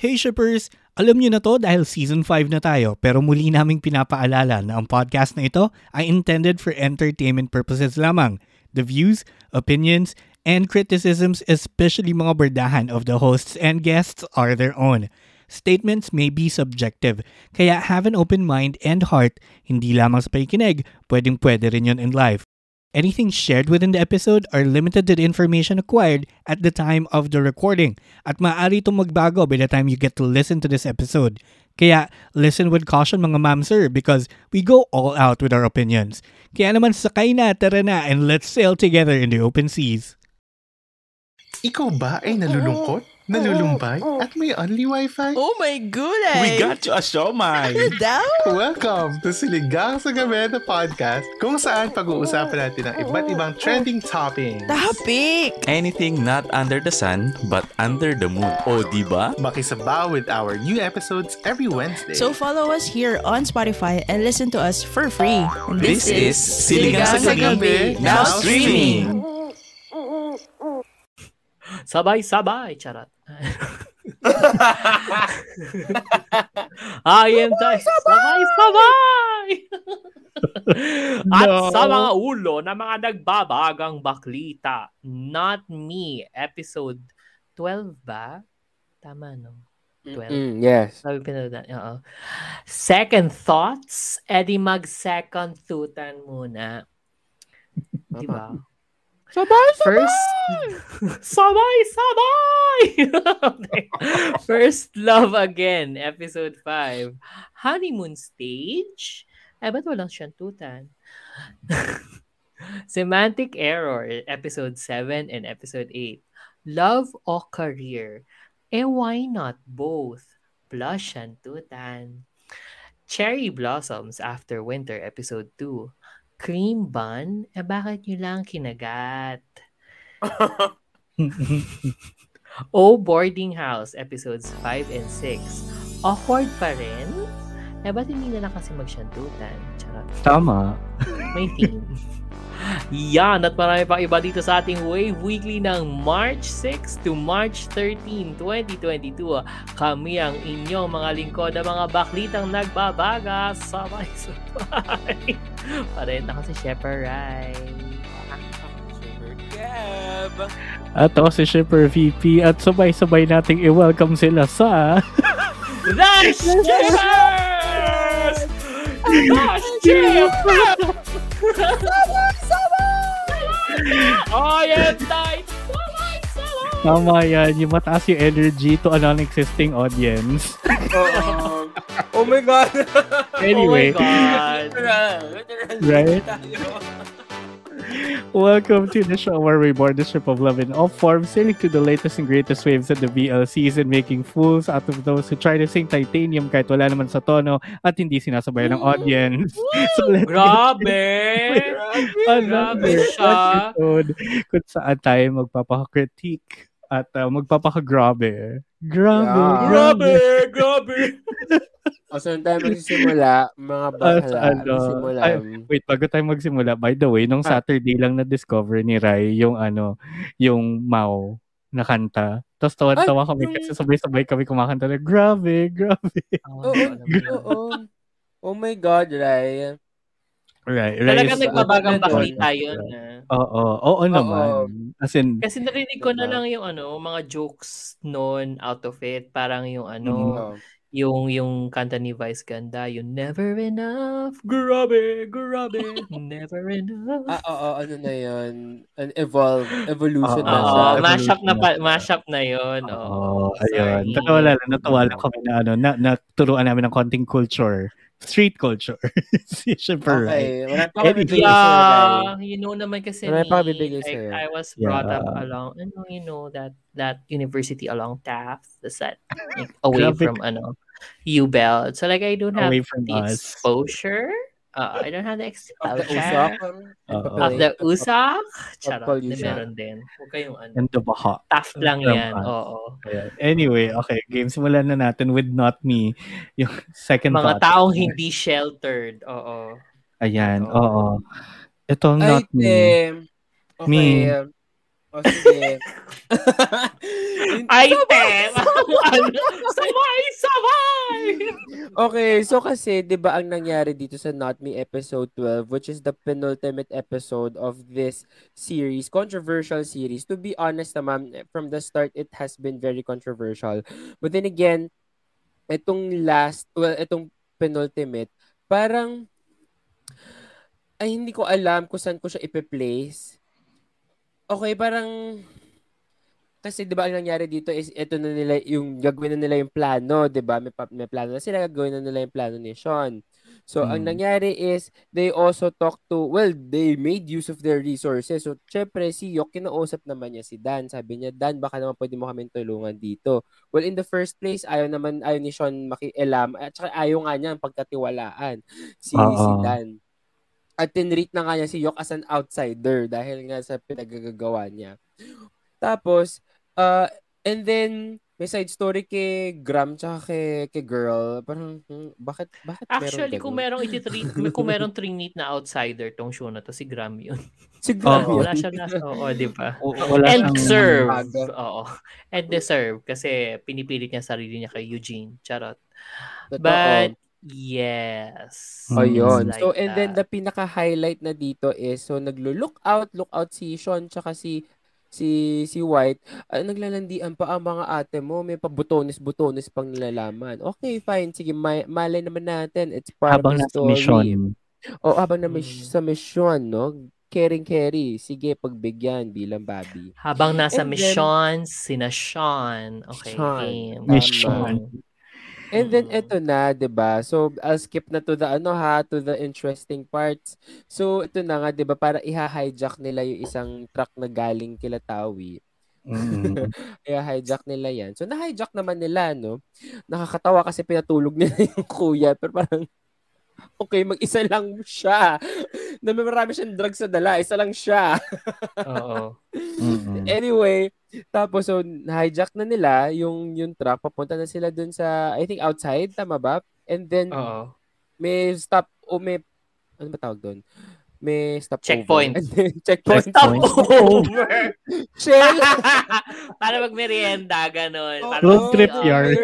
Hey shippers! Alam niyo na to dahil season 5 na tayo pero muli naming pinapaalala na ang podcast na ito ay intended for entertainment purposes lamang. The views, opinions, and criticisms especially mga berdahan of the hosts and guests are their own. Statements may be subjective, kaya have an open mind and heart, hindi lamang sa pakikinig, pwedeng pwede rin yun in life. Anything shared within the episode are limited to the information acquired at the time of the recording at maaari itong magbago by the time you get to listen to this episode. Kaya listen with caution mga ma'am sir because we go all out with our opinions. Kaya naman sakay na, tara na, and let's sail together in the open seas. Ikaw ba ay nalulungkot, nalulumbay, at may only wifi? Oh my goodness! We got you a siomay! Ano daw? Welcome to Siligang sa Gabi na podcast kung saan pag-uusapan natin ang iba't ibang trending topics. Topic! Anything not under the sun, but under the moon. O, di ba? Makisabaw with our new episodes every Wednesday. So follow us here on Spotify and listen to us for free. And This is Siligang sa Gabi, now streaming! Sabay-sabay, charot. I am the sabay-sabay! At No. sa mga ulo na mga nagbabagang baklita, Not Me, episode 12 ba? Tama, no? 12. Mm, yes. Sabi pinanood Oo. Second thoughts, edi mag-second thutan muna. Di ba? Sabay, First, sabay, sabay! Okay. First Love Again, episode 5. Honeymoon Stage? Eh, ba't walang siyang tutan? Semantic Error, episode 7 and episode 8. Love or Career? Eh, why not both? Plus siyang tutan. Cherry Blossoms After Winter, episode 2. Cream bun? Eh, bakit nyo lang kinagat? O Boarding House, episodes 5 and 6. Awkward pa rin? Eh, ba't hindi na lang kasi magsyantutan? Charot. Tama. May theme. Yan, at marami pang iba dito sa ating Wave Weekly ng March 6 to March 13, 2022. Kami ang inyong mga lingkod na mga baklitang nagbabaga. Sabay-sabay. Parehin ako si Shepard Rai. At ako si Shipper VP at sabay-sabay nating i-welcome sila sa The Shippers! The Shippers! Oh, yan, tight! Tama yan, yung mataas yung energy to a non-existing audience. Oo. oh my God. Anyway, Oh my God. Right? Welcome to the show where we board the ship of love in all forms, sailing to the latest and greatest waves of the VLCs and making fools out of those who try to sing titanium kahit wala naman sa tono at hindi sinasabayan ng audience. so let's Grabe! another Grabe siya. episode kung saan tayo magpapaka-critique at uh, magpapaka-grabe. Grabe, Yeah. grabe. Grabe! O, saan tayo magsisimula? Mga bakla. At ano, ay, wait, bago tayo magsimula, by the way, nung Ah. Saturday lang na-discover ni Rai yung ano, yung Mao na kanta. Tapos tawa-tawa kami kasi sabay-sabay kami kumakanta na, grabe, grabe. Oh, Oo, yun. oo. Oh my God, Rai. Right, Rai Talagang is- nagbabagang ano, baklita yun. ah. Oo, oo naman. As in, Kasi narinig ko na Diba? lang yung ano, mga jokes noon out of it. Parang yung ano, Oo. Yung yung kanta ni Vice Ganda, yung Never Enough, grabe, grabe, never enough. Ah, oo, ano na yun? An evolve, evolution Oo, na siya. Oo, mashup na pa, mashup na yun. Oo, Oo, ayun. sorry. Totoo lang, natuwa lang kami na ano, na, naturuan namin ng konting culture. Street culture. si Shipper, right? Okay, wala pa kami bigay. Yeah, you know naman kasi Wala pa bibigay like, sa'yo. I was brought up Yeah. along, ano, you know, that that university along Taft, that's that, like, away Grabe from, ano, U-Belt. So, like, I don't have the us. exposure. Uh, I don't have the Of the usap. Oo. Of the usak. Charot, na meron din. Huwag kayong ano. And the baha. Taft lang From yan. us. Oo. Ayan. Anyway, okay, game. Simulan na natin with Not Me. Yung second Mga thought. taong hindi sheltered. Oo. Ayan, Oo. Ay, Not Me. Okay. Me. O sige. Item! ano? Sabay! Sabay! Okay, so kasi 'di ba ang nangyari dito sa Not Me episode 12 which is the penultimate episode of this series, controversial series. To be honest naman, from the start it has been very controversial. But then again, itong last, well, itong penultimate, parang ay hindi ko alam kung saan ko siya ipe-place. Okay, parang kasi 'di ba ang nangyari dito is ito na nila yung gagawin na nila yung plano, 'di ba? May, may plano na sila gagawin na nila yung plano ni Sean. So ang Mm. nangyari is they also talked to well, they made use of their resources. So syempre si Yok kinausap naman niya si Dan. Sabi niya, "Dan, baka naman pwede mo kami tulungan dito." Well, in the first place, ayaw naman ayaw ni Sean makialam at saka ayaw nga niya ang pagkatiwalaan si si Oo. Dan. At tinreat na nga niya si Yok as an outsider dahil nga sa pinagagagawa niya. Tapos, uh, and then, may side story kay Gram tsaka kay, kay Girl. Parang, hmm, bakit, bakit Actually, meron kung merong ititreat, kung merong trinit na outsider tong show na to, si Gram yun. Si Gram Oo, yun. Wala siya nasa, oo, di ba? And siyang- deserve. Aga. Oo. And deserve. Kasi pinipilit niya sarili niya kay Eugene. Charot. Totoo. But, yes. Oh, Ayun. Like so, and then the pinaka-highlight na dito is, so naglo-look out, look out si Sean tsaka si si si White, ah, naglalandian pa ang mga ate mo, may pabutones-butones pang nilalaman. Okay, fine. Sige, may, malay naman natin. It's part habang of the story. mission. O habang na mis- Mm. sa mission, no? Caring carry. Sige, pagbigyan bilang Bobby. Habang nasa And then- mission, sina Sean. Okay. Sean. Mission. And then Mm. eto na, 'di ba? So I'll skip na to the ano ha, to the interesting parts. So ito na nga, 'di ba, para iha-hijack nila yung isang truck na galing kila Tawi. Mm. Iha-hijack nila 'yan. So na-hijack naman nila, no? Nakakatawa kasi pinatulog nila yung kuya, pero parang okay, mag-isa lang siya. Na may marami siyang drugs sa dala, isa lang siya. Oo. Mm-mm. Anyway, tapos so hijack na nila yung yung truck papunta na sila dun sa I think outside tama ba? And then Oo. may stop o may ano ba tawag doon? May stop Checkpoint. Then, checkpoint. Stop Checkpoint. over! Shell. Para magmerienda, ganun. Para Road trip Oo. yard.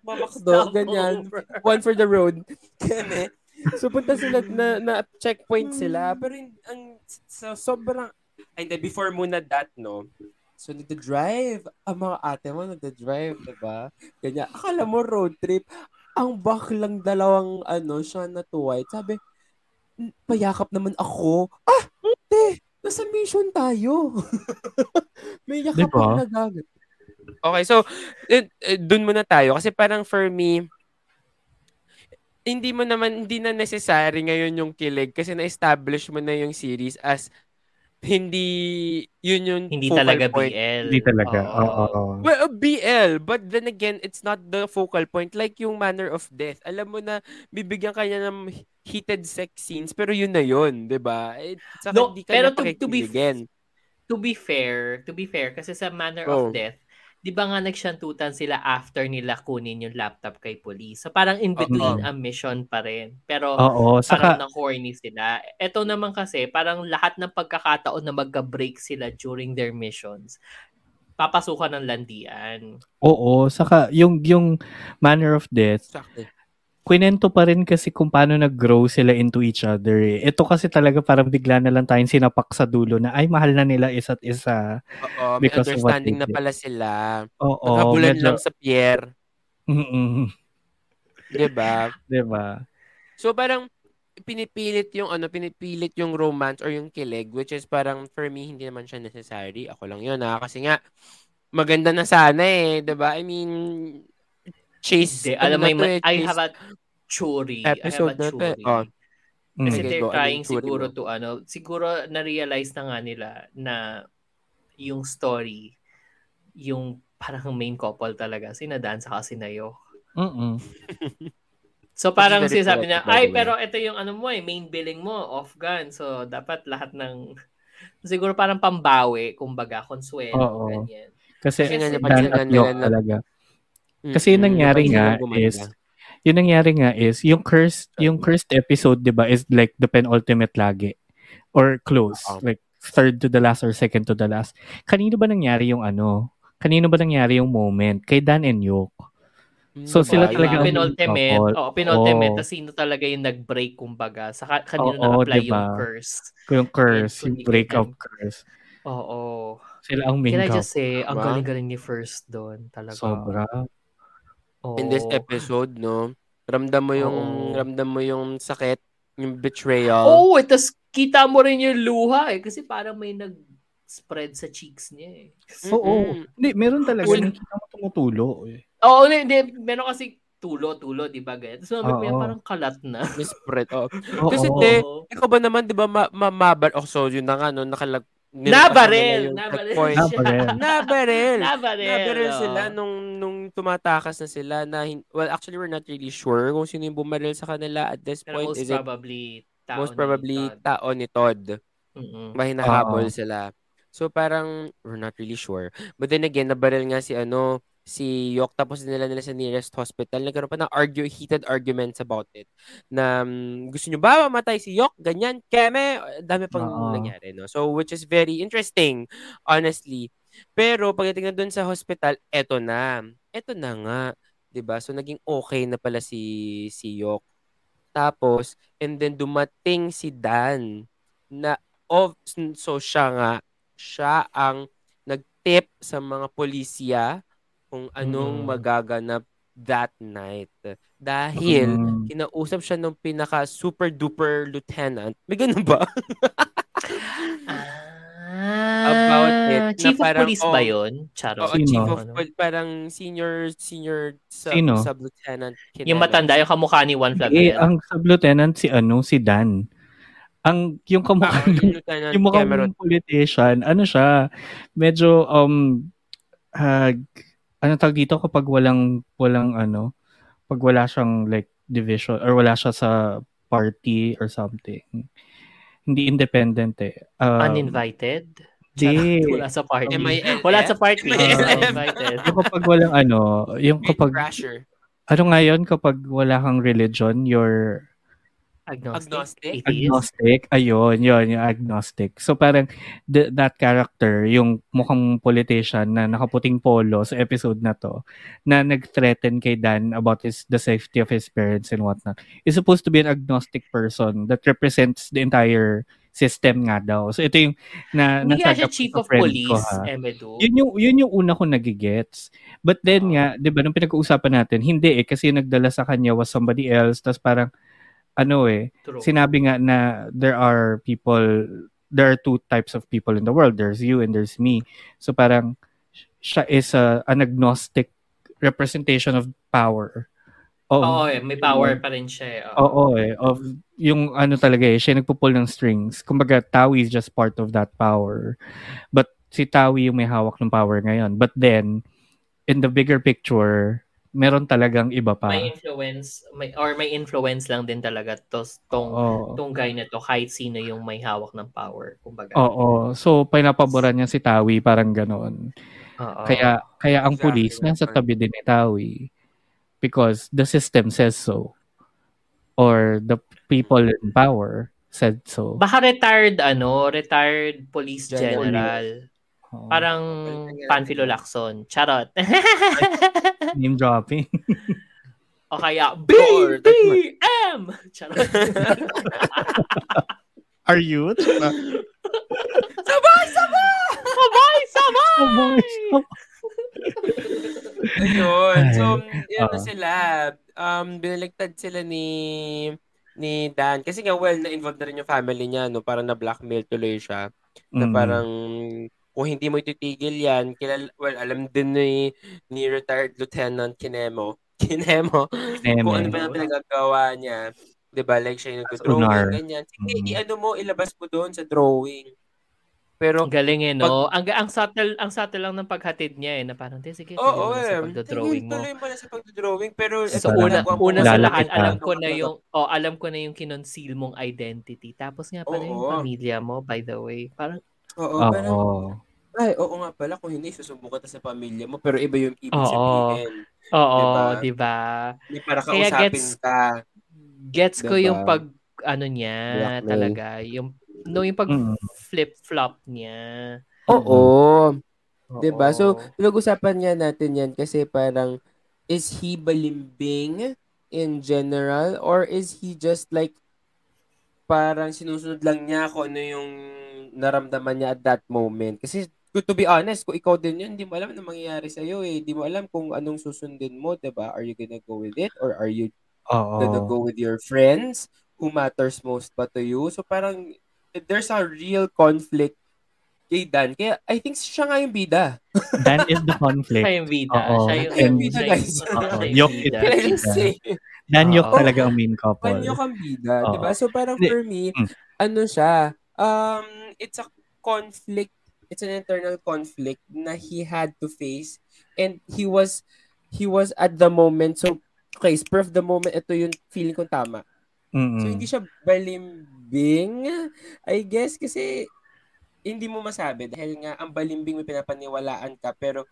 Mamakdo, Stop ganyan. over. One for the road. Ganun. So punta sila na, na checkpoint sila. Pero yung, ang so, sobrang and then before muna that, no? So, nagda-drive. Ang mga ate mo, nagda-drive, diba? Ganyan. Akala mo road trip. Ang baklang dalawang, ano, siya na to white. Sabi, "N- payakap naman ako. Ah, te, nasa mission tayo. May yakap Diba? ang nagagat. Okay, so, eh, eh, dun muna tayo. Kasi parang for me, hindi mo naman, hindi na necessary ngayon yung kilig kasi na-establish mo na yung series as hindi, yun yung Hindi focal talaga point. BL. Hindi talaga. Oo. Oo. Well, a BL, but then again, it's not the focal point. Like yung Manner of Death. Alam mo na, bibigyan ka niya ng heated sex scenes, pero yun na yun, di ba? Eh, No, hindi ka pero to- to be- pakikiligan. To be fair, to be fair, kasi sa Manner Oh. of Death, di ba nga nagsyantutan sila after nila kunin yung laptop kay police. So parang in between Oo. a mission pa rin. Pero Oo. parang Saka, na-horny sila. Ito naman kasi, parang lahat ng pagkakataon na magka-break sila during their missions, papasukan ng landian. oo. Saka, yung, yung manner of death, Sakto. Kwento pa rin kasi kung paano nag-grow sila into each other. eh. Ito kasi talaga parang bigla na lang tayong sinapak sa dulo na ay mahal na nila isa't isa. Oo, may understanding na pala sila. Oo. Naghabulan medyo- lang sa Pierre. Mm-mm. Di ba? Diba? So parang pinipilit yung ano, pinipilit yung romance or yung kilig which is parang for me hindi naman siya necessary. Ako lang yun ha kasi nga maganda na sana eh, 'di ba? I mean chase Hindi, ano alam mo, na yung eh, I chase have a theory. episode I have na a eh. theory. Oh. Mm. Kasi Sige, they're go. Ano trying theory siguro mo? to ano, siguro na-realize na nga nila na yung story, yung parang main couple talaga, sina Dan sa Sinayo. Mm-mm. So parang sinasabi the ay way." pero ito yung ano mo eh, main billing mo, off gun. So dapat lahat ng, siguro parang pambawi, kumbaga, consuelo, Oo. ganyan. Kasi, Kasi nga, Kasi Dan napansin nga Kasi yung nangyari nga is, yung nangyari nga is, yung cursed, yung cursed episode, di ba, is like the penultimate lagi. Or close. Oo. Like, third to the last or second to the last. Kanino ba nangyari yung ano? Kanino ba nangyari yung moment? Kay Dan and Yoke. So, Hmm, sila talaga Yung penultimate. Oo, penultimate. Tas sino talaga yung nag-break, kumbaga. Sa ka- kanino Oo, na-apply diba? yung curse. Yung curse, Yun, yung breakup and- curse. Oo. Sila ang main Can I just say, ang Diba? galing-galing ni First doon. Talaga. Sobra. Oo. In this episode, no? Ramdam mo yung Oo. ramdam mo yung sakit, yung betrayal. Oh, tapos kita mo rin yung luha eh. Kasi parang may nag-spread sa cheeks niya eh. Oo. Mm-mm. Hindi, meron talaga. Un- Nakita mo tumutulo. Eh. Oo, hindi, hindi. Meron kasi tulo-tulo, di ba? Ganyan. Tapos mamaya Oo. parang kalat na. May spread. Oh. Kasi Oo. de, ikaw ba naman, di ba, ma- mamabar, oh, so yun na nga, no, nakalag, Nabarel! Nabarel siya. Nabarel. Nabarel! Sila nung, nung tumatakas na sila na, hin- well, actually, we're not really sure kung sino yung bumaril sa kanila at this Pero point. most Is it probably, tao most ni probably tao ni Todd? Mm-mm. May hinahabol Oo. sila. So parang we're not really sure. But then again, nabaril nga si ano si Yok tapos nila nila sa nearest hospital. Nagkaroon pa ng argue, heated arguments about it. Na um, gusto nyo ba mamatay si Yok? Ganyan, keme. Dami pang Oo. nangyari. No? So which is very interesting, honestly. Pero pagdating na dun sa hospital, eto na. Eto na nga. 'di ba So naging okay na pala si si Yok. Tapos, and then dumating si Dan na of so siya nga siya ang nagtip sa mga pulisya kung anong Mm. magaganap that night. Dahil Mm. kinausap siya ng pinaka super duper lieutenant. May ganun ba? Ah, About it, na Chief of parang, Police oh, ba yun? Charot. Oo, Sino? chief of Ano? parang senior senior sub, Sino? sub-lieutenant. Yung matanda, yung kamukha ni Juan Eh, Flavier. ang sub-lieutenant si ano, si Dan. Ang, yung Ah, kamukha yung lieutenant yung mukhang Cameron. politician, ano siya, medyo, um, ah, ano tawag dito kapag walang, walang ano, pag wala siyang like division or wala siya sa party or something. Hindi independent eh. Um, Uninvited? Di. Wala sa party. MILF? Wala sa party. MILF? Uninvited. Yung kapag walang ano, yung kapag, Crasher. ano nga yun, kapag wala kang religion, you're Agnostic. Agnostic? Ayun, yun, yung agnostic. So parang th- that character, yung mukhang politician na nakaputing polo sa episode na to, na nag-threaten kay Dan about his the safety of his parents and whatnot, is supposed to be an agnostic person that represents the entire system nga daw. So ito yung na Hindi nasabi siya ko chief of ko, police, ha. Emedu. Yun yung yun yung una ko nagigets. But then Oo. nga, 'di ba, nung pinag-uusapan natin, hindi eh kasi yung nagdala sa kanya was somebody else, tapos parang ano eh, True. sinabi nga na there are people, there are two types of people in the world. There's you and there's me. So parang siya is a, an agnostic representation of power. Of, Oo, eh, may power pa rin siya. eh. Oo. Eh. Of yung ano talaga eh, siya yung nagpupull ng strings. Kumbaga, Tawi is just part of that power. But si Tawi yung may hawak ng power ngayon. But then, in the bigger picture, meron talagang iba pa. May influence, may, or may influence lang din talaga to, tong, Oo. tong guy na to, kahit sino yung may hawak ng power. Kumbaga. Oo. So, pinapaboran niya si Tawi, parang ganon. Oo. Kaya, kaya ang Exactly, police nasa tabi din ni Tawi. Because the system says so. Or the people in power said so. Baka retired, ano, retired police General. general. Oo. Parang Panfilo Lacson. Charot. Name dropping. o kaya, BBM! Charot. Are you? sabay, sabay! Sabay, sabay! Ayun. So, yun na Ah. sila. Um, binaligtad sila ni ni Dan. Kasi nga, well, na-involved na rin yung family niya, no? Parang na-blackmail tuloy siya. Na Mm. parang, kung hindi mo ititigil yan, kilal, well, alam din ni, ni retired Lieutenant Kinemo, Kinemo, Neme. kung ano ba na pinagagawa niya. 'Di ba Like, siya yung nag-drawing, ganyan. Sige, Mm. i-ano mo, ilabas mo doon sa drawing. Pero, Ang galing eh, no? ang, ang subtle, ang subtle lang ng paghatid niya eh, na parang, "Te, sige, oo, mo na eh. sa pagdodrawing mo. Tuloy mo na sa pagdodrawing. Pero, So, una, una sa lahat, alam ko na yung, oh, alam ko na yung kinonceal mong identity. Tapos nga pala yung Oo. pamilya mo, by the way. Parang, Oo, Oo. parang, ay, oo nga pala, kung hindi, susumbong kita sa pamilya mo, pero iba yung ibig Oo. sabihin. oo, Diba? di ba? Hindi para Kaya kausapin gets- ka. Gets ko Diba? yung pag, ano niya, Blackmail. talaga, yung No, yung pag Mm. flip-flop niya. Oo. 'Di ba? So, Oo. pinag-usapan nga natin 'yan kasi parang is he balimbing in general or is he just like parang sinusunod lang niya kung ano yung naramdaman niya at that moment. Kasi to be honest, kung ikaw din yun, hindi mo alam na mangyayari sa'yo eh. Hindi mo alam kung anong susundin mo, 'di ba? Are you gonna go with it or are you Oo. gonna go with your friends who matters most pa to you? So parang there's a real conflict kay Dan. Kaya I think siya nga yung bida. Dan is the conflict. Siya yung bida. Oo. Siya yung, Siya yung bida, yung- guys. Yok bida. it. Can I just say? Dan yung Oo. talaga ang main couple. Panyo kang bida, Oo. 'di ba? So parang for me, Mm. ano siya, um it's a conflict, it's an internal conflict na he had to face and he was he was at the moment so okay, spur of the moment ito yung feeling kong tama. Mm-mm. So hindi siya balimbing, I guess kasi hindi mo masabi dahil nga ang balimbing may pinapaniwalaan ka pero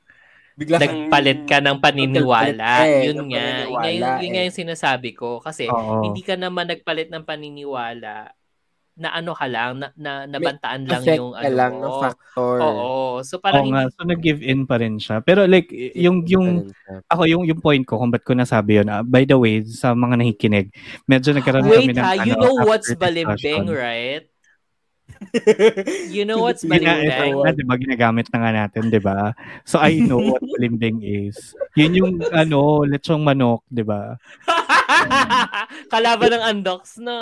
bigla kang Nagpalit ka ng paniniwala. Eh, yun ng nga. Yun, paniniwala nga yung- yun nga eh. yung sinasabi ko. Kasi Oo. hindi ka naman nagpalit ng paniniwala na ano ka lang, na, na nabantaan lang affect yung ano lang ng factor. Oo. So Oo parang nga, hindi, so nag-give in pa rin siya. Pero like, yung, yung, ako yung, yung point ko kung ba't ko nasabi yun, ah, by the way, sa mga nakikinig, medyo nagkaroon wait kami ng, ha, you ano, know what's balimbing, right? You know what's balimbing? nga, di ba, ginagamit na nga natin, di ba? So, I know what balimbing is. Yun yung, ano, lechong manok, di ba? Kalaban ng Andox, no?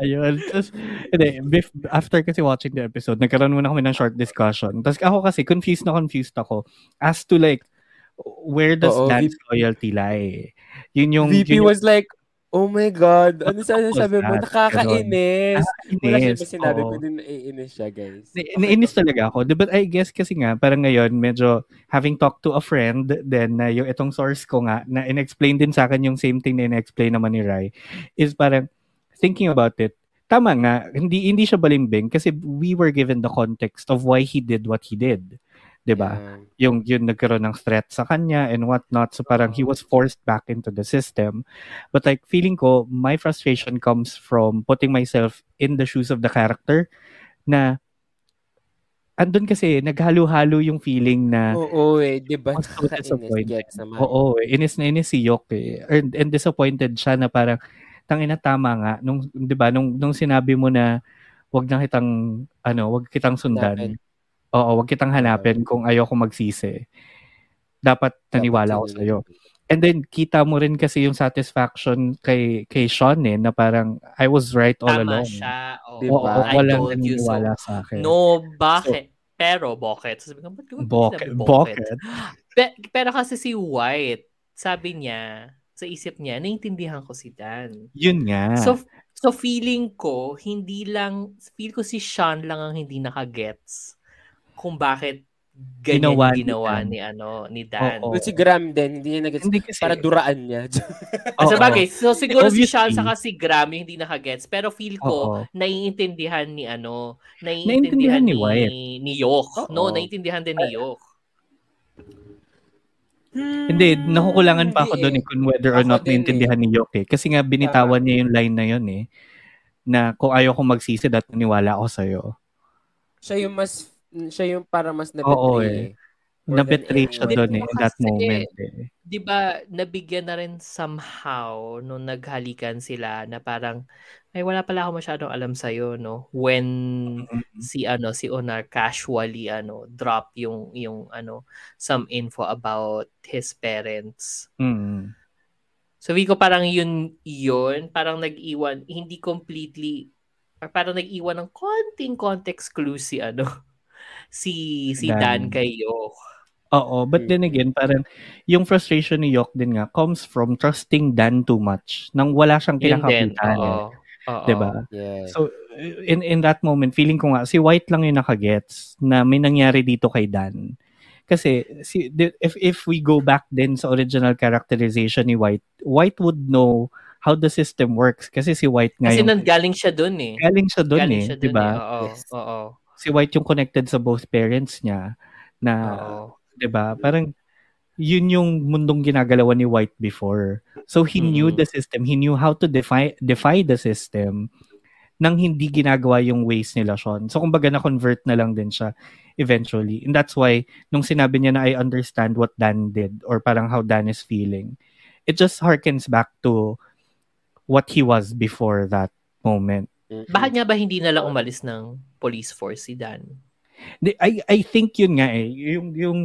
Ayun. Tapos, hindi, bef- after kasi watching the episode, nagkaroon muna kami ng short discussion. Tapos ako kasi, confused na confused ako as to like, where does Oo, Dan's VP loyalty lie? Yun yung, VP yun yung, was like, oh my God, ano sa was sabi mo? that? Nakakainis. Wala siya sinabi ko din naiinis siya, guys. Na- Naiinis talaga ako. Ba, I guess kasi nga, parang ngayon, medyo having talked to a friend, then na yung itong source ko nga, na in-explain din sa akin yung same thing na in-explain naman ni Rai, is parang, thinking about it, tama nga, hindi hindi siya balimbing kasi we were given the context of why he did what he did. 'Di ba? Yeah. Yung yun nagkaroon ng threat sa kanya and what not. So parang he was forced back into the system. But like feeling ko, my frustration comes from putting myself in the shoes of the character na andun kasi naghalo-halo yung feeling na Oo eh, di ba? so disappointed. Naman. Oo, eh, inis na inis si Yok eh. And, and disappointed siya na parang tangina tama nga nung 'di ba nung nung sinabi mo na wag na kitang ano, wag kitang sundan. Hanapin. Oo, wag kitang hanapin kung ayaw ko magsisi. Dapat naniwala ako Dapat sa iyo. And then kita mo rin kasi yung satisfaction kay kay Sean eh na parang I was right all Tama along. siya. Oo, Di Oo? I walang told you so. naniniwala sa akin. No, bakit? pero, bakit? Sabi ko, ba't sinabi Bokeh. Pe- pero kasi si White, sabi niya, sa isip niya, naintindihan ko si Dan. Yun nga. So, so feeling ko, hindi lang, feel ko si Sean lang ang hindi nakagets kung bakit ganyan Ginawa ginawa, ni ni, ano, ni Dan. Oo. But si Graham din, hindi niya nag Hindi kasi para duraan niya. Oo. Sa bagay, so siguro si Obviously. Sean saka si Graham yung hindi nakagets. Pero feel ko, Oo. naiintindihan ni ano, Naiintindihan naiintindihan ni ni, White. ni Yok. Oo. No, naiintindihan din ni Yok. Hindi, nakukulangan pa ako doon eh kung whether or Ako not din naintindihan ni Yok eh. Kasi nga binitawan niya yung line na yun eh. Na kung ayaw ko magsisi, dapat naniwala ako sa'yo. Siya yung mas, siya yung para mas Oo, na-betray. eh. eh. Na-betray siya doon eh, in that moment eh. 'Di ba, nabigyan na rin somehow nung naghalikan sila na parang ay wala pala ako masyadong alam sa no when Mm-hmm. si ano si Onar casually ano drop yung yung ano some info about his parents. Mm. So, ko parang yun, yun, parang nag-iwan, hindi completely, or parang nag-iwan ng konting context clue si, ano, si, si Dan, Dan. kay Yok. Oo, but then again, parang yung frustration ni Yok din nga comes from trusting Dan too much nang wala siyang kinakapitan. oo. Eh. Oo. 'Di ba? Yes. So in in that moment, feeling ko nga si White lang yung nakagets na may nangyari dito kay Dan. Kasi si if if we go back then sa original characterization ni White, White would know how the system works kasi si White nga Kasi nanggaling siya dun eh. galing siya doon Galing eh, siya 'di dun ba? eh. Oo, Yes. oo. Si White yung connected sa both parents niya na Oo. 'di ba? Parang yun yung mundong ginagalawan ni White before. So he knew Mm. the system, he knew how to defy defy the system nang hindi ginagawa yung ways nila, Sean. So, kumbaga, na-convert na lang din siya eventually. And that's why, nung sinabi niya na I understand what Dan did or parang how Dan is feeling, it just harkens back to what he was before that moment. Bakit nga ba hindi na lang umalis ng police force si Dan? I, I think yun nga eh. Yung, yung,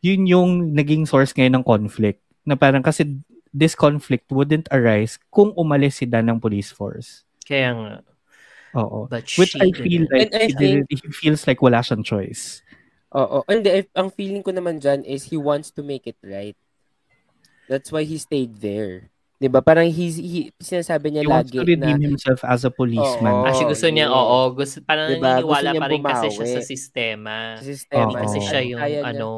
yun yung naging source ngayon ng conflict. Na parang kasi this conflict wouldn't arise kung umalis si Dan ng police force. Kaya nga. Oo. But Which I feel didn't. like And I he, didn't- he feels like wala siyang choice. Oo. Hindi, if- ang feeling ko naman dyan is he wants to make it right. That's why he stayed there. 'Di ba? Parang he's, he, sinasabi niya He wants lagi to redeem na, himself as a policeman. Oo. Actually, gusto niya, oo. Gusto, parang Diba? Gusto naniniwala niyang pa rin kasi siya bumawi. sa sistema. sa sistema. Oo. Kasi niya. siya At yung, kaya niya- ano,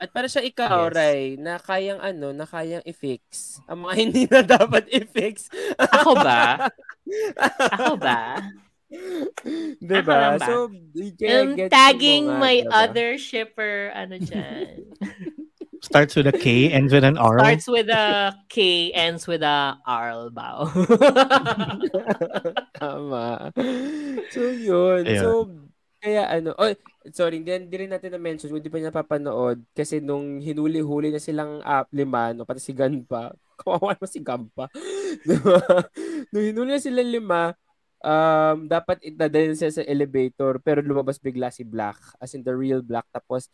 At para siya ikaw, Yes. Ray, na kayang ano, na kayang i-fix. Ang mga hindi na dapat i-fix. ako ba? Ako ba? diba? Ako lang ba? So, Um, tagging my diba? other shipper, ano dyan. Starts with a K, ends with an R. Starts with a K, ends with a R, bao. Tama. So, yun. Ayun. So, kaya ano, oh, sorry, hindi, hindi rin natin na-mention, kung di pa niya papanood, kasi nung hinuli-huli na silang uh, lima, no, pati si Gan pa, kawawa naman si Gam pa. diba? Nung hinuli na sila lima, um, dapat itadalhin sila sa elevator, pero lumabas bigla si Black, as in the real Black, tapos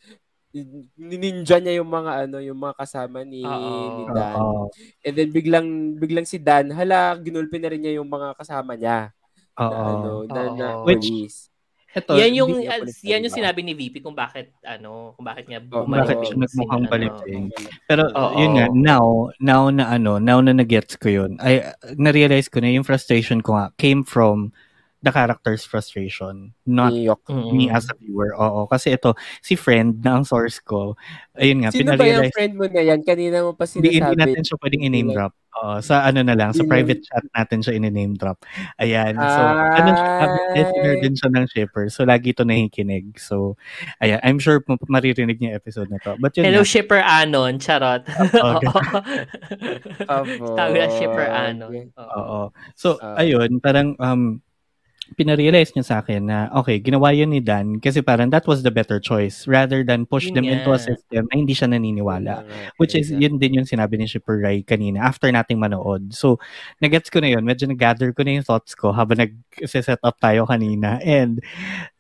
ninja niya yung mga ano yung mga kasama ni, Oo. ni Dan. Oo. And then biglang biglang si Dan, hala, ginulpi na rin niya yung mga kasama niya na Oo. ano, na, na Oo. Which- police. Ito, yan yung uh, yan yung na- sinabi ni VP kung bakit ano, kung bakit niya Oh, bumalik bakit siya nagmukhang baliting. ano. Pero Oo. yun nga, now, now na ano, now na nag-gets ko yun, ay, na-realize ko na yung frustration ko nga came from the character's frustration, not Ni Yok. Mm-mm. me as a viewer. Oo, kasi ito, si friend na ang source ko, ayun nga, Sino ba yung friend mo na yan? Kanina mo pa hindi, hindi sinasabi. natin siya pwedeng i-name drop. Oo, sa ano na lang, sa Hindi private chat natin siya i-name drop. Ayan, so, ano siya, Ay. listener din siya ng shipper, so lagi ito nakikinig. So, ayan, I'm sure ma- maririnig niya episode na to. But yun Hello nga, shipper Anon, charot. Okay. Abo. Tawag na shipper Anon. Oo. Oo. So, Ah. ayun, parang um, pinarealize niya sa akin na, okay, ginawa yun ni Dan kasi parang that was the better choice rather than push Yun them into a system na hindi siya naniniwala. Which is, yun din yung sinabi ni Shipper Rai kanina after nating manood. So, nagets ko na yun. Medyo nag-gather ko na yung thoughts ko habang nag-set up tayo kanina. And,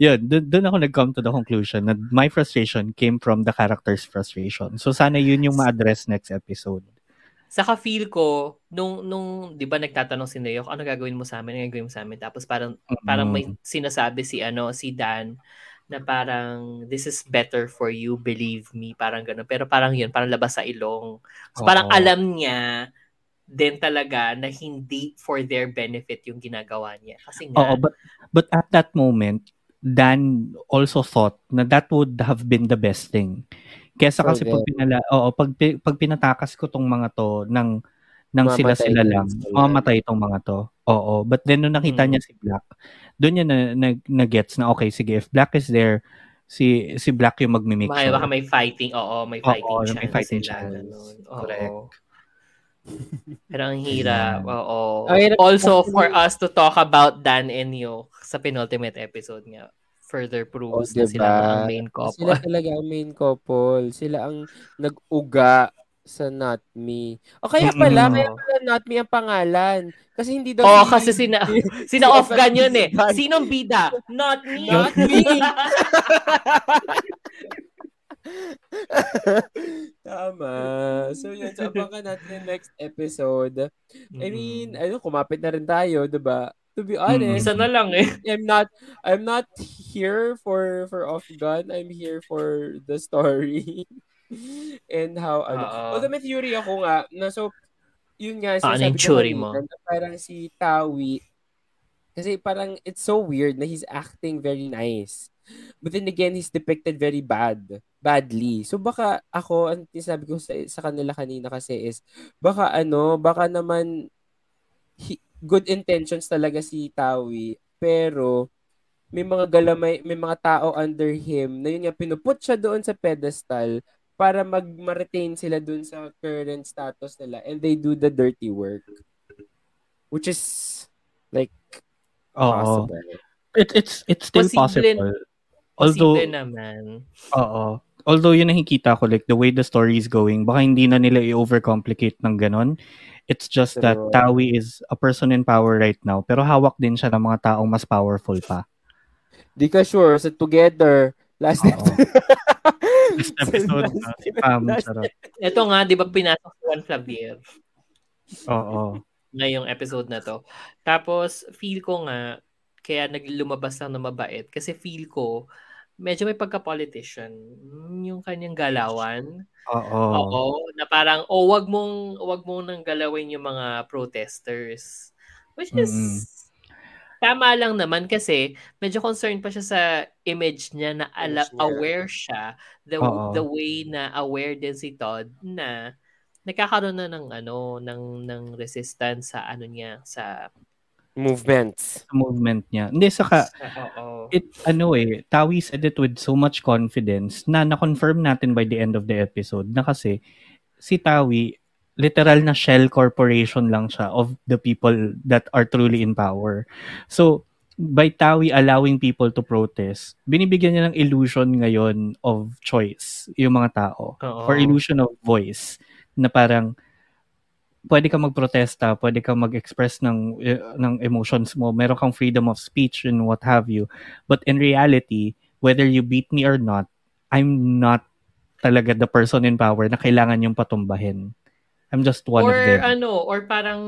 yun, dun, dun ako nag-come to the conclusion na my frustration came from the character's frustration. So, sana yun yung ma-address next episode. Saka feel ko, nung, nung di ba nagtatanong si Neo, ano gagawin mo sa amin, ano gagawin mo sa amin? Tapos parang, parang may sinasabi si, ano, si Dan, na parang, this is better for you, believe me, parang gano'n. Pero parang yun, parang labas sa ilong. So parang alam niya, din talaga na hindi for their benefit yung ginagawa niya. Kasi nga, Oo, but, but at that moment, Dan also thought na that would have been the best thing. Kesa kasi pag them. pinala, oo, pag, pag pinatakas ko tong mga to ng ng sila-sila din lang, sila. mamamatay tong mga to. Oo, but then nung nakita Mm. niya si Black, doon niya na, na, na gets na okay, sige, if Black is there, si si Black yung magmi-make sure. baka may fighting, oo, may Oo, fighting may chance fighting sila. chance. ganun. Oo. Correct. Pero ang hirap, oo. Also, for us to talk about Dan and Yo sa penultimate episode nga, further proves Oh, na sila diba? ang main couple. Sila talaga ang main couple. Sila ang nag-uga sa Not Me. O kaya pala, Mm-mm. kaya pala Not Me ang pangalan. Kasi hindi daw si- kasi sina, si sina off gun yun eh. Sinong bida? Not me. Not me. Tama. So yun, so abangan natin yung next episode. I mean, ano, kumapit na rin tayo, 'di ba? To be honest, isa na lang eh. I'm not I'm not here for for off gun. I'm here for the story. And how ano. Oo. Although may theory ako nga na so yun nga Ah, ano yung ko mo? na parang si Tawi kasi parang it's so weird na he's acting very nice. But then again, he's depicted very bad. Badly. So baka ako, ang sinabi ko sa, sa kanila kanina kasi is, baka ano, baka naman he- good intentions talaga si Tawi, pero may mga galamay, may mga tao under him na yun nga, pinuput siya doon sa pedestal para mag retain sila doon sa current status nila and they do the dirty work. Which is like Oo. Possible. It, it's it's still Posible- possible. Although Posible naman. Oo. Although yun nakikita ko, like the way the story is going, baka hindi na nila i-overcomplicate ng ganon. It's just that. Tawi is a person in power right now, pero hawak din siya ng mga taong mas powerful pa. Di ka sure sa Together. Last Oo. episode. Last episode na si Pam, charot. Ito nga, di ba pinasok si Juan Flavier Oo. ngayong episode na to. Tapos, feel ko nga, kaya naglumabas lang na mabait. Kasi feel ko, medyo may pagka-politician. Mm, Yung kanyang galawan. Oo. Oo. Na parang, oh, wag mong, wag mong nang galawin yung mga protesters. Which is, Mm-mm. tama lang naman kasi medyo concerned pa siya sa image niya na ala- aware siya the Oo. the way na aware din si Todd na nagkakaroon na ng ano ng ng resistance sa ano niya sa, Movements. Sa movement niya. Hindi, saka, sa oo. it, ano eh, Tawi said it with so much confidence na na-confirm natin by the end of the episode na kasi si Tawi, literal na shell corporation lang siya of the people that are truly in power. So, by Tawi allowing people to protest, binibigyan niya ng illusion ngayon of choice yung mga tao. Oo. Or illusion of voice na parang pwede ka magprotesta, pwede ka mag-express ng eh, ng emotions mo, meron kang freedom of speech and what have you. But in reality, whether you beat me or not, I'm not talaga the person in power na kailangan yung patumbahin. I'm just one or of them. ano, or parang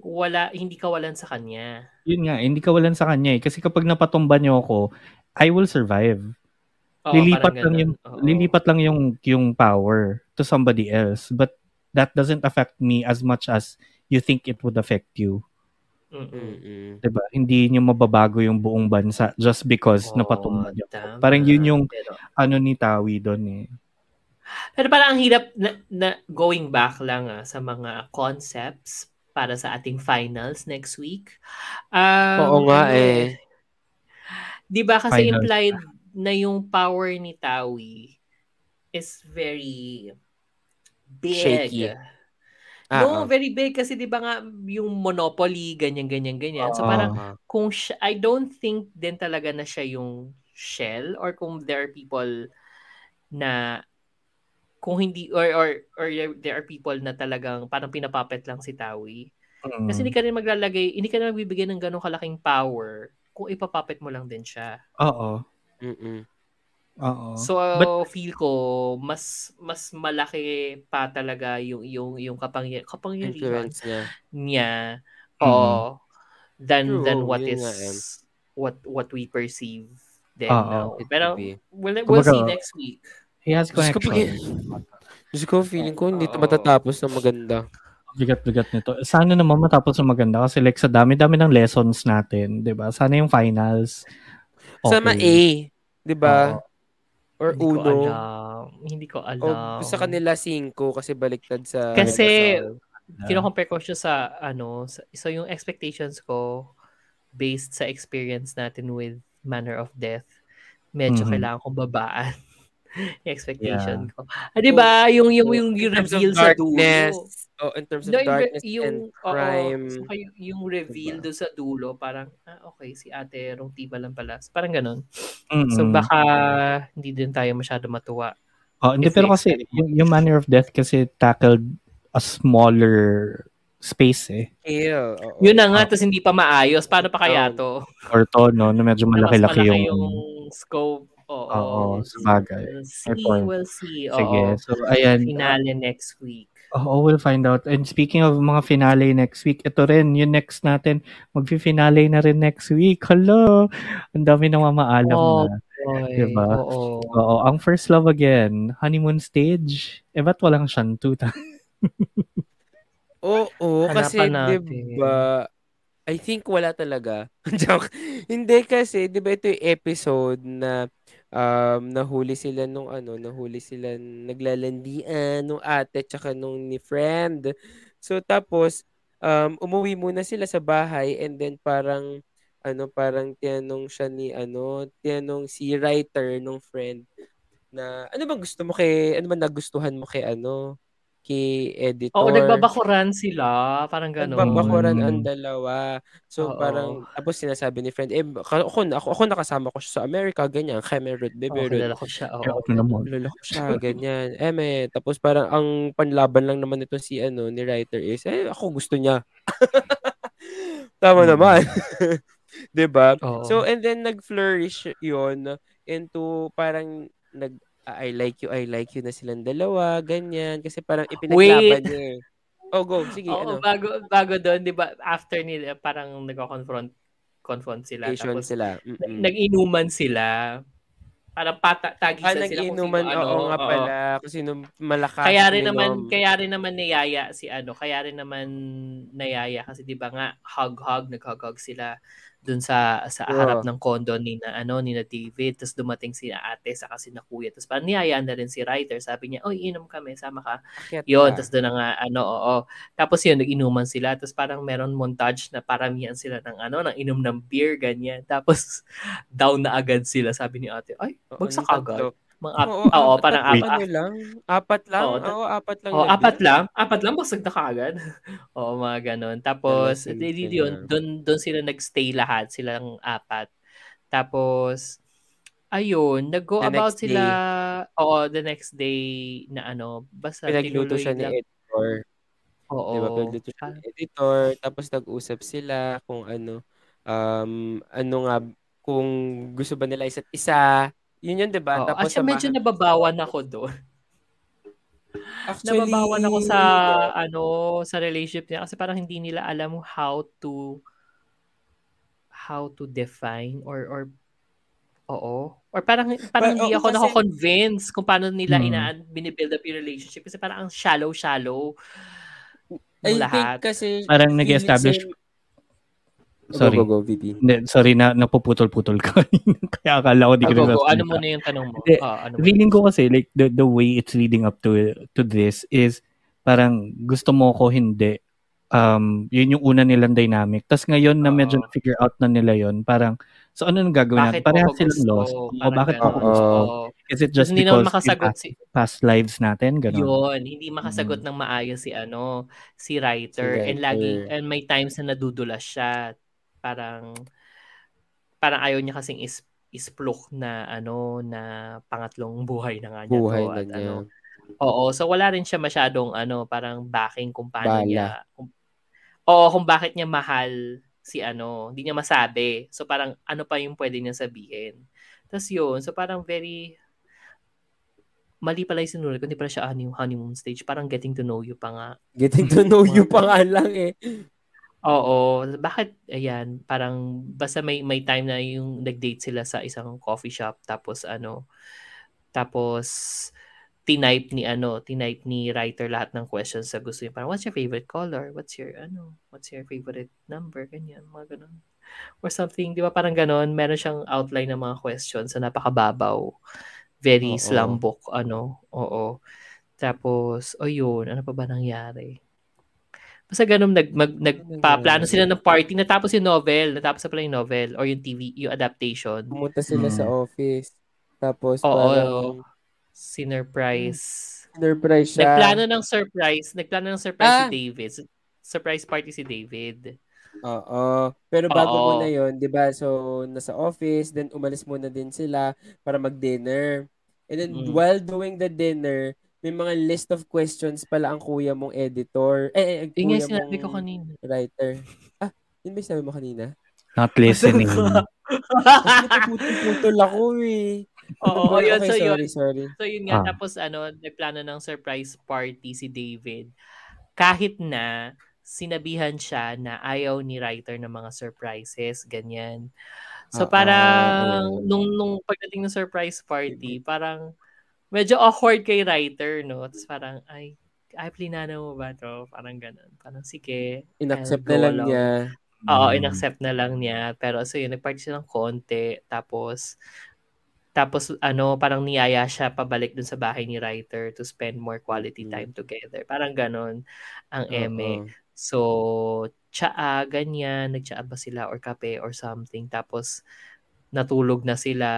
wala hindi kawalan sa kanya. Yun nga, hindi kawalan sa kanya eh. Kasi kapag napatumba niyo ako, I will survive. Oo, lilipat lang yung ganun. Oo. lilipat lang yung yung power to somebody else. But that doesn't affect me as much as you think it would affect you. Mm-mm. Mm-mm. 'Di ba? Hindi niyo mababago yung buong bansa just because Oo, napatumba niyo. tama. Parang yun yung Pero, ano ni Tawi doon eh. pero parang ang hirap na, na going back lang ah, sa mga concepts para sa ating finals next week. Um, Oo nga ano eh. Di ba kasi Finals implied na yung power ni Tawi is very big. Shaky. Ah, no, ah. very big kasi 'di ba nga yung monopoly ganyan ganyan ganyan. So Oo. parang kung siya, I don't think din talaga na siya yung shell or kung there are people na kung hindi or or or there are people na talagang parang pinapapet lang si Tawi. Mm. Kasi hindi ka rin maglalagay, hindi ka rin magbibigay ng ganong kalaking power kung ipapapet mo lang din siya. Oo. Mm-mm. Oo. So But- feel ko mas mas malaki pa talaga yung yung yung kapangya, kapangyarihan Influence niya. niya Mhm. oo than True, than what is eh. what what we perceive then Oo. now. Pero we'll, we'll Kumbaga, see next week. He has Diyos ko, connection. Diyos ko, feeling ko hindi ito matatapos ng maganda. Bigat-bigat nito. Sana naman matapos ng maganda kasi like sa dami-dami ng lessons natin, 'di ba? Sana yung finals. Sama A, di ba? Or Hindi ko Uno. alam. Hindi ko alam. O sa kanila 5 kasi baliktad sa Kasi Rizal. kino-compare ko siya sa ano, sa, so yung expectations ko based sa experience natin with Manner of Death, medyo Mhm. kailangan kong babaan yung expectation ko. Ah, 'di ba? Yung yung yung, In yung of reveal sa dulo. Oh, in terms of No, yung, darkness yung, and oo, crime. saka yung, yung reveal doon sa dulo, parang, ah, okay, si ate Rontiva lang pala. Parang ganun. So, Mm-mm. baka hindi din tayo masyado matuwa. Oh, hindi pero kasi yung, yung manner of death kasi tackled a smaller space eh. Oo. Yun na nga, tapos hindi pa maayos. Paano pa kaya to? Or to, no, na medyo malaki-laki malaki yung... scope. Oo. Oo, sabagay. We'll see, we'll see. Sige, Oo. so ayan. Finale next week. Oo, we'll find out. And speaking of mga finale next week, ito rin, yung next natin, magfi-finale na rin next week. Hello! Ang dami nang mamaalam Oh, na. Oy, Diba? Oo. Oo, ang first love again, honeymoon stage. Eh, ba't walang shantuta? Oo, kasi Hanapan natin. 'di ba? I think wala talaga. Joke. Hindi kasi 'di ba ito yung episode na um nahuli sila nung ano, nahuli sila naglalandian nung ate tsaka nung ni friend. So tapos um umuwi muna sila sa bahay and then parang ano parang tinanong siya ni ano, tinanong si writer nung friend na ano bang gusto mo kay ano bang nagustuhan mo kay ano kay editor. Oo, nagbabakuran sila. Parang gano'n. Nagbabakuran Mm. ang dalawa. So Oo. parang, tapos sinasabi ni friend, eh, ako, ako, ako nakasama ko siya sa Amerika, ganyan, Khmer Root, Oo, Bebe Root. kilala ko siya. Oo. Ano naman? Lala ko siya, ganyan. Eh, may, tapos parang ang panlaban lang naman nito si, ano, ni writer is, eh, ako gusto niya. Tama Mm. naman. 'Di ba? Oo. So, and then nag-flourish yon into parang nag I like you, I like you na silang dalawa, ganyan. Kasi parang ipinaglaban Wait. niya eh. Oh, go. Sige, Oo, ano? bago, bago doon, di ba, after nila, parang nagko-confront confront sila. Station Tapos, sila. Mm-mm. nag-inuman sila. Parang pata, Ah, sila kung sino, ano. oo nga oo. pala. Kasi nung malakas. Kaya rin naman, kaya rin naman niyaya si ano, kaya rin naman nayaya kasi 'di ba nga hug-hug, nag-hug-hug sila dun sa sa harap ng condo ni na ano ni na David tapos dumating si ate sa kasi na kuya tapos parang niyayaan na rin si writer sabi niya oy inom kami sama ka Akyat Yun, tapos doon nga, ano, oo. Tapos yun, nag-inuman sila. Tapos parang meron montage na paramihan sila ng ano, ng inom ng beer, ganyan. Tapos down na agad sila. Sabi ni ate, ay, bagsak agad. Mga, ap- Oo, oo, apat- parang apat. ano lang. Apat lang. Oo, Oo, apat lang. Oh, na apat lang. Apat lang, basag na kaagad. Oo, mga ganun. Tapos, Nalasing di, di, sila. yun, doon, doon sila nagstay lahat, silang apat. Tapos, ayun, nag-go The about sila, oo, the next day na ano, basta Pinagluto siya ni editor. Oo. Di ba? Pinagluto siya ni editor. Tapos nag-usap sila kung ano, um, ano nga, kung gusto ba nila isa't isa. Yun yun, di ba? Oo. Tapos siya medyo nababawan ako doon. Actually, nababawan ako sa ano sa relationship niya kasi parang hindi nila alam how to how to define or or oo or parang parang But, hindi oo, ako kasi- nako-convince kung paano nila Hmm. ina binibuild up yung relationship kasi parang ang shallow shallow I lahat. think kasi Parang nag-establish- Sorry. Go, go, go, VP. Hindi, sorry na napuputol-putol ka. Kaya akala ko di Ah, ko go, go. ano muna yung tanong mo? Hindi, Ah, ano? Feeling ko kasi like the the way it's leading up to to this is parang gusto mo ko hindi. Um, yun yung una nilang dynamic. Tapos ngayon na medyo Oo. na-figure out na nila yun, parang so ano nang gagawin natin? Parehas silang gusto? lost. O bakit mo gusto? Is it just hindi because naman makasagot yung si past, past lives natin? Ganun. Yun, hindi makasagot Mm. ng maayos si ano, si writer. Si And lagi writer. and may times na nadudulas siya. Parang parang ayaw niya kasing is isplok na ano na pangatlong buhay na nga niya Buhay to na at niya. ano. Oo, so wala rin siya masyadong ano, parang backing kung paano Bala. niya kung, Oo, kung bakit niya mahal si ano, hindi niya masabi. So parang ano pa yung pwede niya sabihin. Tapos yun, so parang very mali pala yung sinunod ko, hindi pala siya honey- honeymoon stage. Parang getting to know you pa nga. Getting to know you pa nga lang eh. Oo, bakit ayan, parang basta may may time na yung nag-date sila sa isang coffee shop tapos ano tapos tinype ni ano, tinype ni writer lahat ng questions sa gusto niya. Parang what's your favorite color? What's your ano? What's your favorite number? Ganyan, mga ganun. Or something, di ba parang ganun, meron siyang outline ng mga questions na napakababaw. Very Oo. slam book, ano. Oo. Tapos, o yun, ano pa ba nangyari? Basta ganun, nag, mag, nagpa-plano sila ng party. Natapos yung novel. Natapos na pala yung novel or yung TV, yung adaptation. Pumunta sila sa Mm. office. Tapos Oo. parang Sinurprise. surprise siya. Nagplano ng surprise. Nagplano ng surprise Ah! si David. Surprise party si David. Oo. Pero bago Oo. muna yon, 'di ba? So nasa office, then umalis muna din sila para mag-dinner. And then Mm. while doing the dinner, may mga list of questions pala ang kuya mong editor. Eh, eh kuya yung sinabi ko mong kanina. writer. Ah, yun ba yung sinabi mo kanina? Not listening. Kasi napuputol-putol ako eh. Oo, Okay, yun. So, yun. sorry, sorry. So yun nga, Ah. tapos ano, nagplano ng surprise party si David. Kahit na sinabihan siya na ayaw ni writer ng mga surprises, ganyan. So Ah, parang ah, nung nung pagdating ng surprise party, parang medyo awkward kay writer, no? Tapos parang ay ay plinano mo ba to? Parang ganun. Parang sige. Inaccept na lang along. niya. Oo, Mm. inaccept na lang niya. Pero so yun, nagparty sila ng konti. Tapos, tapos ano, parang niyaya siya pabalik dun sa bahay ni writer to spend more quality Mm. time together. Parang ganon ang eme. Oo. So, tsaa, ganyan, nagtsaa ba sila or kape or something. Tapos, natulog na sila.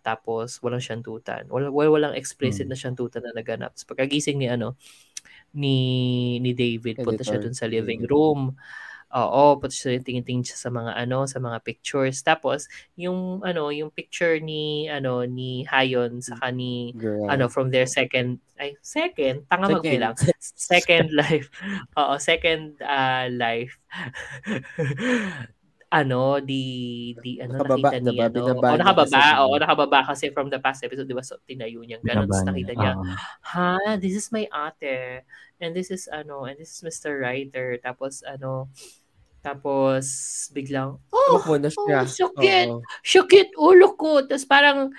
Tapos, walang syantutan. Wala, wala- walang explicit Hmm. na syantutan na naganap. Tapos, pagkagising ni ano, ni ni David. Punta siya Editor. dun sa living room. Oo, punta siya tingin-tingin siya sa mga ano, sa mga pictures. Tapos yung ano, yung picture ni ano ni Hayon sa ni Girl. ano from their second ay second tanga Second. magbilang second life oo second uh, life ano di di ano Nakababa, nakita niya diba? ano Binaba o nakababa kasi. oo nakababa kasi from the past episode di ba so tinayo niya ganun tapos nakita niya Oo. ha this is my ate and this is ano and this is Mr. Writer tapos ano tapos biglang oh siya. oh, sakit Oo. sakit ulo ko. Tapos parang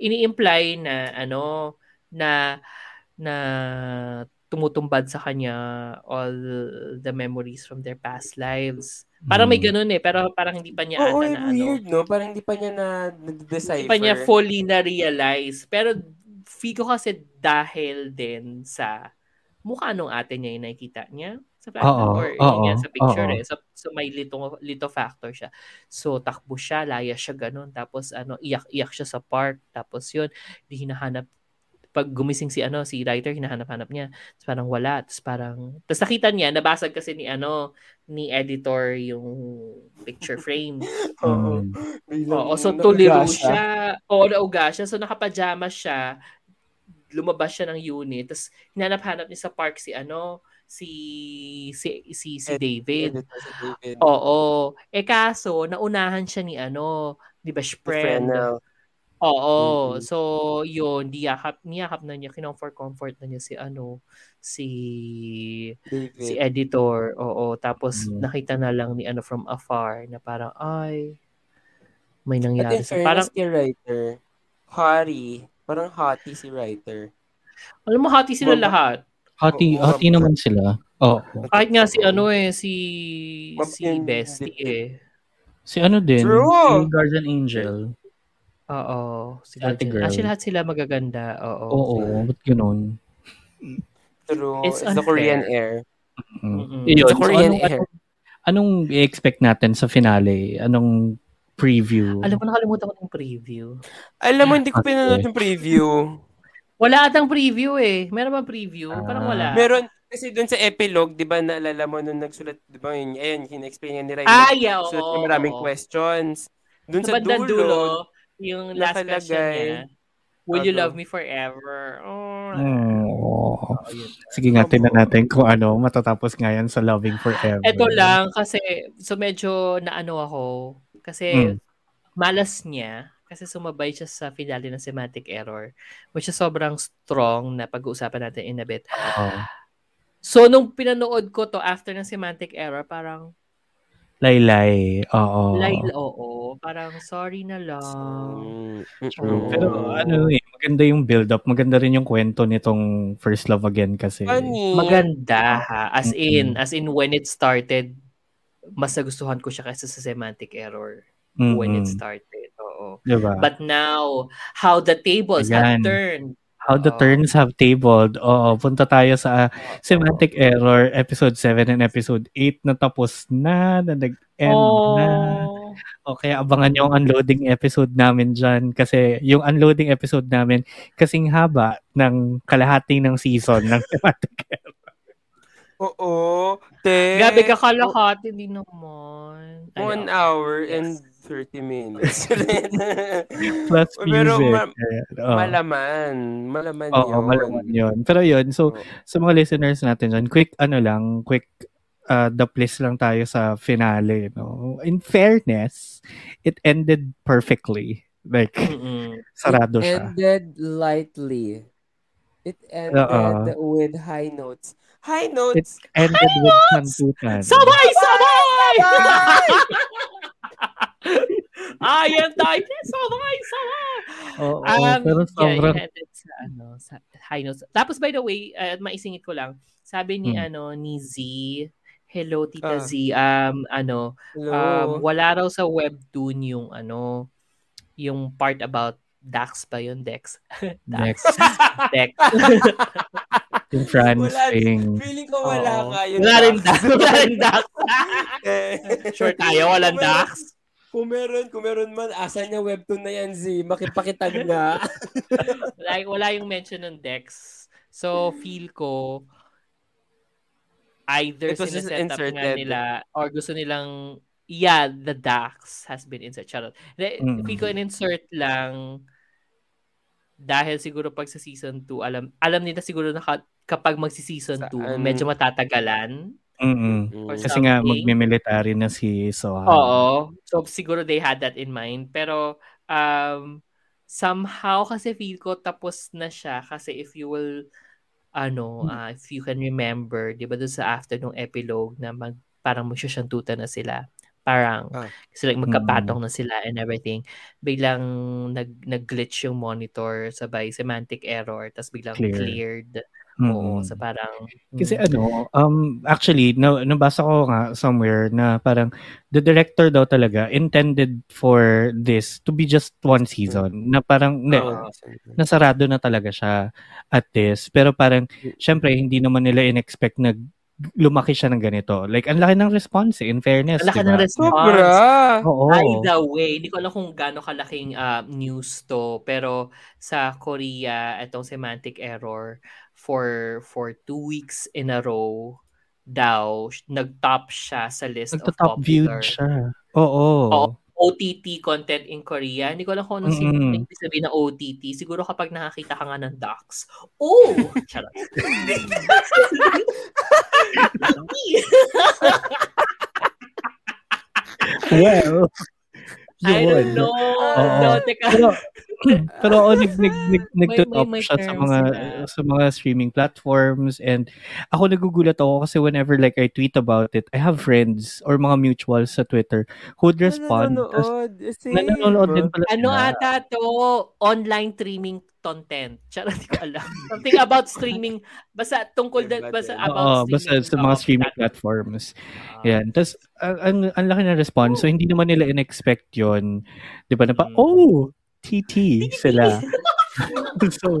ini-imply na ano na na tumutumbad sa kanya all the memories from their past lives. Parang may Mm. ganun eh, pero parang hindi pa niya Oo, ata na ano. weird, no? Parang hindi pa niya na decipher. Hindi pa niya fully na-realize. Pero feel ko kasi dahil din sa mukha nung ate niya yung nakikita niya sa Oo, or oo, yun yan, sa picture oo. eh. So, so may lito, lito factor siya. So takbo siya, laya siya ganun. Tapos ano, iyak-iyak siya sa park. Tapos yun, di hinahanap pag gumising si ano si writer hinahanap-hanap niya tapos parang wala tapos parang tapos nakita niya nabasag kasi ni ano ni editor yung picture frame Oo. Mm. Oo, so tuliro siya. Oo, nauga siya. So nakapajama siya. Lumabas siya ng unit. Tapos hinanap-hanap niya sa park si ano, si si si, si Ed- David. Si David. Oo. Eh kaso, naunahan siya ni ano, di ba, friend. Oo. Mhm. So, yun, niyakap, niyakap na niya, kinomfort-comfort na niya si ano, si David. si editor. Oo. Tapos Mm. nakita na lang ni ano from afar na parang, ay, may At nangyari. in sa parang, kay writer, Harry, parang hottie si writer. alam mo, hati sila Mab- lahat. Hati, Oo, hati mab- naman sila. Oo. Kahit nga si ano eh, si Mab- si Bestie eh. Si ano din, True. si Guardian Angel. Oo. Si Ate. Girl. Actually, lahat sila magaganda. Oo. Oo, ba't ganun? True. It's It's, the. Korean air. Mm. Yun, It's so Korean anong, air. anong, anong i-expect natin sa finale? Anong preview? Alam mo, nakalimutan ko yung preview. Alam mo, hindi ko Okay. pinanood yung preview. Wala atang preview eh. Meron ba preview? Parang Ah. wala. Meron, kasi dun sa epilogue, di ba, naalala mo nung nagsulat, di ba, yun, ayun, kina-explain nga ni Ryan. Ah, yeah. Oo. Sulat niya maraming oo. questions. Dun Sa sa, dulo, dulo, yung last question nakalagay, niya. Will you love me forever? Oh. Oh. Oh. Sige nga, tingnan natin kung ano, matatapos nga yan sa Loving Forever. Ito lang kasi so medyo naano ako kasi Mm. malas niya kasi sumabay siya sa finale ng semantic error which is sobrang strong na pag-uusapan natin in a bit. Oo. So nung pinanood ko to after ng semantic error parang Laylay. Oo. Lail oo, parang sorry na lang. Mm, True. mm, Pero mm. ano eh, maganda yung build-up. Maganda rin yung kwento nitong First Love Again kasi. Funny. Maganda ha. As in, Mm-mm. as in when it started, mas nagustuhan ko siya kaysa sa semantic error when it started. Oo. Diba? But now, how the tables have Ayan. turned. How the Oo. turns have tabled. Oo, punta tayo sa Semantic Error, episode 7 and episode 8 na tapos na, na nag-end na. Oh. O kaya abangan nyo ang unloading episode namin dyan kasi yung unloading episode namin kasing haba ng kalahati ng season ng Semantic Error. Oo. Te, Gabi ka kalahati, hindi naman. One hour Yes. And 30 minutes. Plus Pero music. ma- Ayan, oo. malaman. Malaman Oo, yun. malaman yun. Pero yun, so Oo. sa mga listeners natin dyan, quick ano lang, quick uh, the place lang tayo sa finale. No? In fairness, it ended perfectly. Like, Mm-mm. sarado It siya. ended lightly. It ended with high notes. High It notes. ended with santutan. Sabay! Sabay! Ayan tayo. Sabay! Sabay! Oo, Um, pero yeah, sobrang, it ended sa, ano, sa high notes. Tapos, by the way, uh, maisingit ko lang, sabi ni, Hmm. ano, ni Z, hello, Tita Ah. Z, um, ano, Hello. um, wala raw sa webtoon yung, ano, yung part about Dax ba yun? Dex? Dax. Dex. yung France wala, thing. feeling ko wala Oo. nga yun. Wala rin Dax. Wala rin Dax. Eh. Sure tayo, walang Dax. Kung meron, kung meron man, asan niya webtoon na yan, Z? Makipakitag nga. Like, wala yung mention ng Dex. So, feel ko, either sineset up nga nila or gusto nilang yeah, the Dax has been inserted. Charot. Hindi, Mm. Feel ko in-insert lang dahil siguro pag sa season 2, alam alam nila siguro na ka- kapag magsi-season 2, Saan? medyo matatagalan. Mm-mm. Or Kasi nga, something. magme-military na si Sohan. Oo. So, siguro they had that in mind. Pero, um, somehow kasi feel ko tapos na siya. Kasi if you will, ano, ah, if you can remember, di ba doon sa after nung epilogue na mag, parang magsasyantutan na sila. Parang, Ah. kasi like magkapatong na sila and everything. Biglang nag, nag-glitch yung monitor sabay semantic error tapos biglang Clear. cleared. Mm-mm. Oo, so parang... Kasi mm, ano, um, actually, na, nabasa ko nga somewhere na parang the director daw talaga intended for this to be just one season. Na parang, hindi, Oo. nasarado na talaga siya at this. Pero parang, syempre, hindi naman nila in-expect na lumaki siya ng ganito. Like, ang laki ng response eh, in fairness. Ang laki diba? ng response. Sobra! Oo. By the way, hindi ko alam kung gaano kalaking uh, news to, pero sa Korea, itong semantic error, for for two weeks in a row daw, nag-top siya sa list of Nagta-top viewed popular siya. Oo. Oo. OTT content in Korea. Hindi ko alam kung anong Mm-mm. mm ibig sabihin ng OTT. Siguro kapag nakakita ka nga ng docs. Oh! Charot. Well, I don't yun. know. Oo. No, teka. Pero, pero oo, nag, nag, nag, nagtutop may- may siya sa mga sila. sa mga streaming platforms and ako nagugulat ako kasi whenever like I tweet about it, I have friends or mga mutuals sa Twitter who would respond. Nanonood. Same. Nanonood din pala Ano sila. ata to? Online streaming content. Charot, ko alam. Something about streaming. Basta tungkol din, basta Oo, about basta sa mga streaming platforms. Yan. Tapos, ang, ang, ang laki ng response. So, hindi naman nila in-expect yun. Di ba? Na pa, Mm. oh, TT sila. so,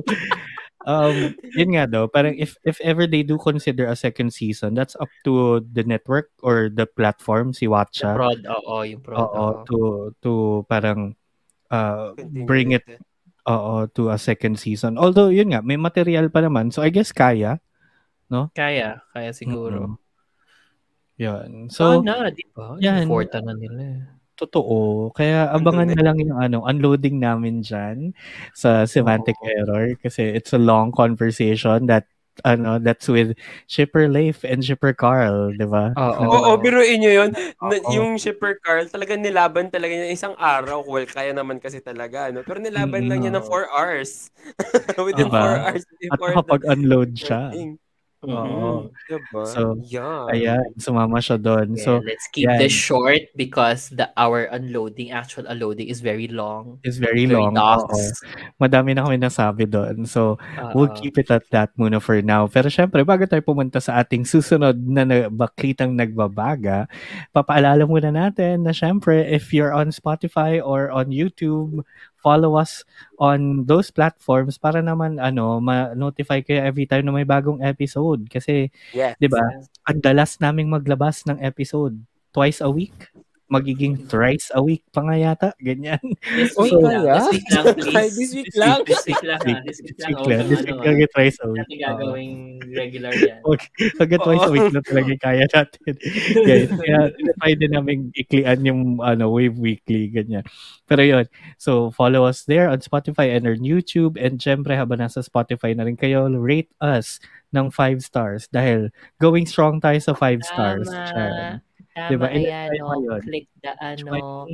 um, yun nga daw, parang if, if ever they do consider a second season, that's up to the network or the platform, si The Watcha. prod, oo, yung prod. Oo, oo. to, to parang uh, bring it oo, to a second season. Although, yun nga, may material pa naman. So, I guess kaya. Kaya, kaya siguro. Mm-mm. Yun. So, So, na, di ba? yan. Important na nila. Totoo. Kaya abangan na lang yung ano, unloading namin dyan sa semantic Oo. error kasi it's a long conversation that ano, that's with Shipper Leif and Shipper Carl, di ba? Oo. Oo, biruin nyo yun. Na, yung shipper Carl, talaga nilaban talaga niya isang araw. Well, kaya naman kasi talaga. No? Pero nilaban lang niya ng 4 hours. Within 4 Diba? hours At nakapag-unload siya. recording. Oo. Diba? So, yeah. Ayan, sumama siya doon. Yeah, So, let's keep yan. this short because the our unloading, actual unloading is very long. it's very Very long. Madami na kami nasabi doon. So, We'll Oo. keep it at that muna for now. Pero syempre, bago tayo pumunta sa ating susunod na na- baklitang nagbabaga, papaalala muna natin na syempre, if you're on Spotify or on YouTube, follow us on those platforms para naman ano ma-notify kayo every time na may bagong episode. Kasi, Yes. di ba, ang dalas naming maglabas ng episode twice a week. Magiging thrice a week pa nga yata. Ganyan. This week lang. kaya? This week lang, please. This week lang? This week lang? This week lang. lang. This week lang thrice a week. Natin gagawing regular yan. Okay. Hanggang twice a week na talaga kaya natin. Guys, kaya din namin iklian yung ano, Wave Weekly, ganyan. Pero yun, so follow us there on Spotify and on YouTube. And syempre, habang nasa Spotify na rin kayo, rate us ng 5 stars dahil going strong tayo sa 5 stars. Yan. Tama. Diba? Ilan ayan, no? Click the ano.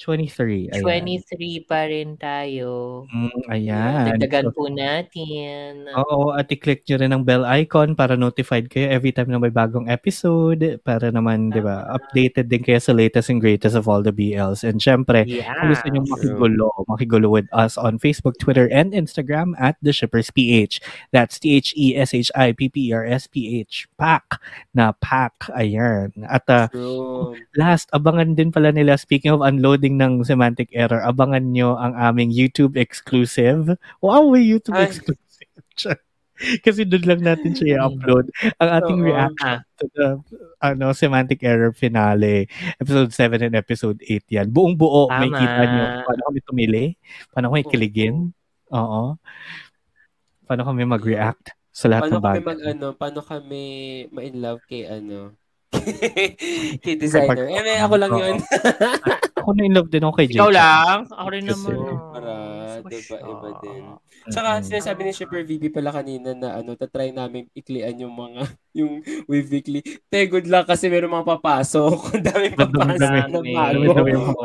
20, 23. Ayan. 23 pa rin tayo. Mm, ayan. Dagdagan So, po natin. Oo, at i-click nyo rin ang bell icon para notified kayo every time na may bagong episode para naman, di ba, updated din kayo sa latest and greatest of all the BLs. And syempre, Yeah. kung gusto nyo makigulo, makigulo with us on Facebook, Twitter, and Instagram at The Shippers PH. That's T-H-E-S-H-I-P-P-R-S-P-H. Pack na pack. Ayan. At uh, True. last, abangan din pala nila, speaking of unloading ng semantic error, abangan nyo ang aming YouTube exclusive. Wow, may YouTube Ay. exclusive. Kasi doon lang natin siya i-upload. Ang ating Oo. reaction to the ano, semantic error finale. Episode 7 and episode 8 yan. Buong buo, may Tama. kita nyo paano kami tumili, paano kami kiligin. Oo. Paano kami mag-react. sa lahat Paano ng kami bagay. mag ano, paano kami ma-in love kay ano? Kay designer. Eh, may ako lang yun. Ako na in love din ako kay Ikaw Jake. lang? Ako rin Kasi- naman. oh. Para, diba, iba din. Tsaka Mm-mm. sinasabi ni Shipper VB pala kanina na ano, tatry namin iklian yung mga, yung Wave Weekly. Te, good luck kasi meron mga papasok. Ang daming Dami- papasok na dami- bago.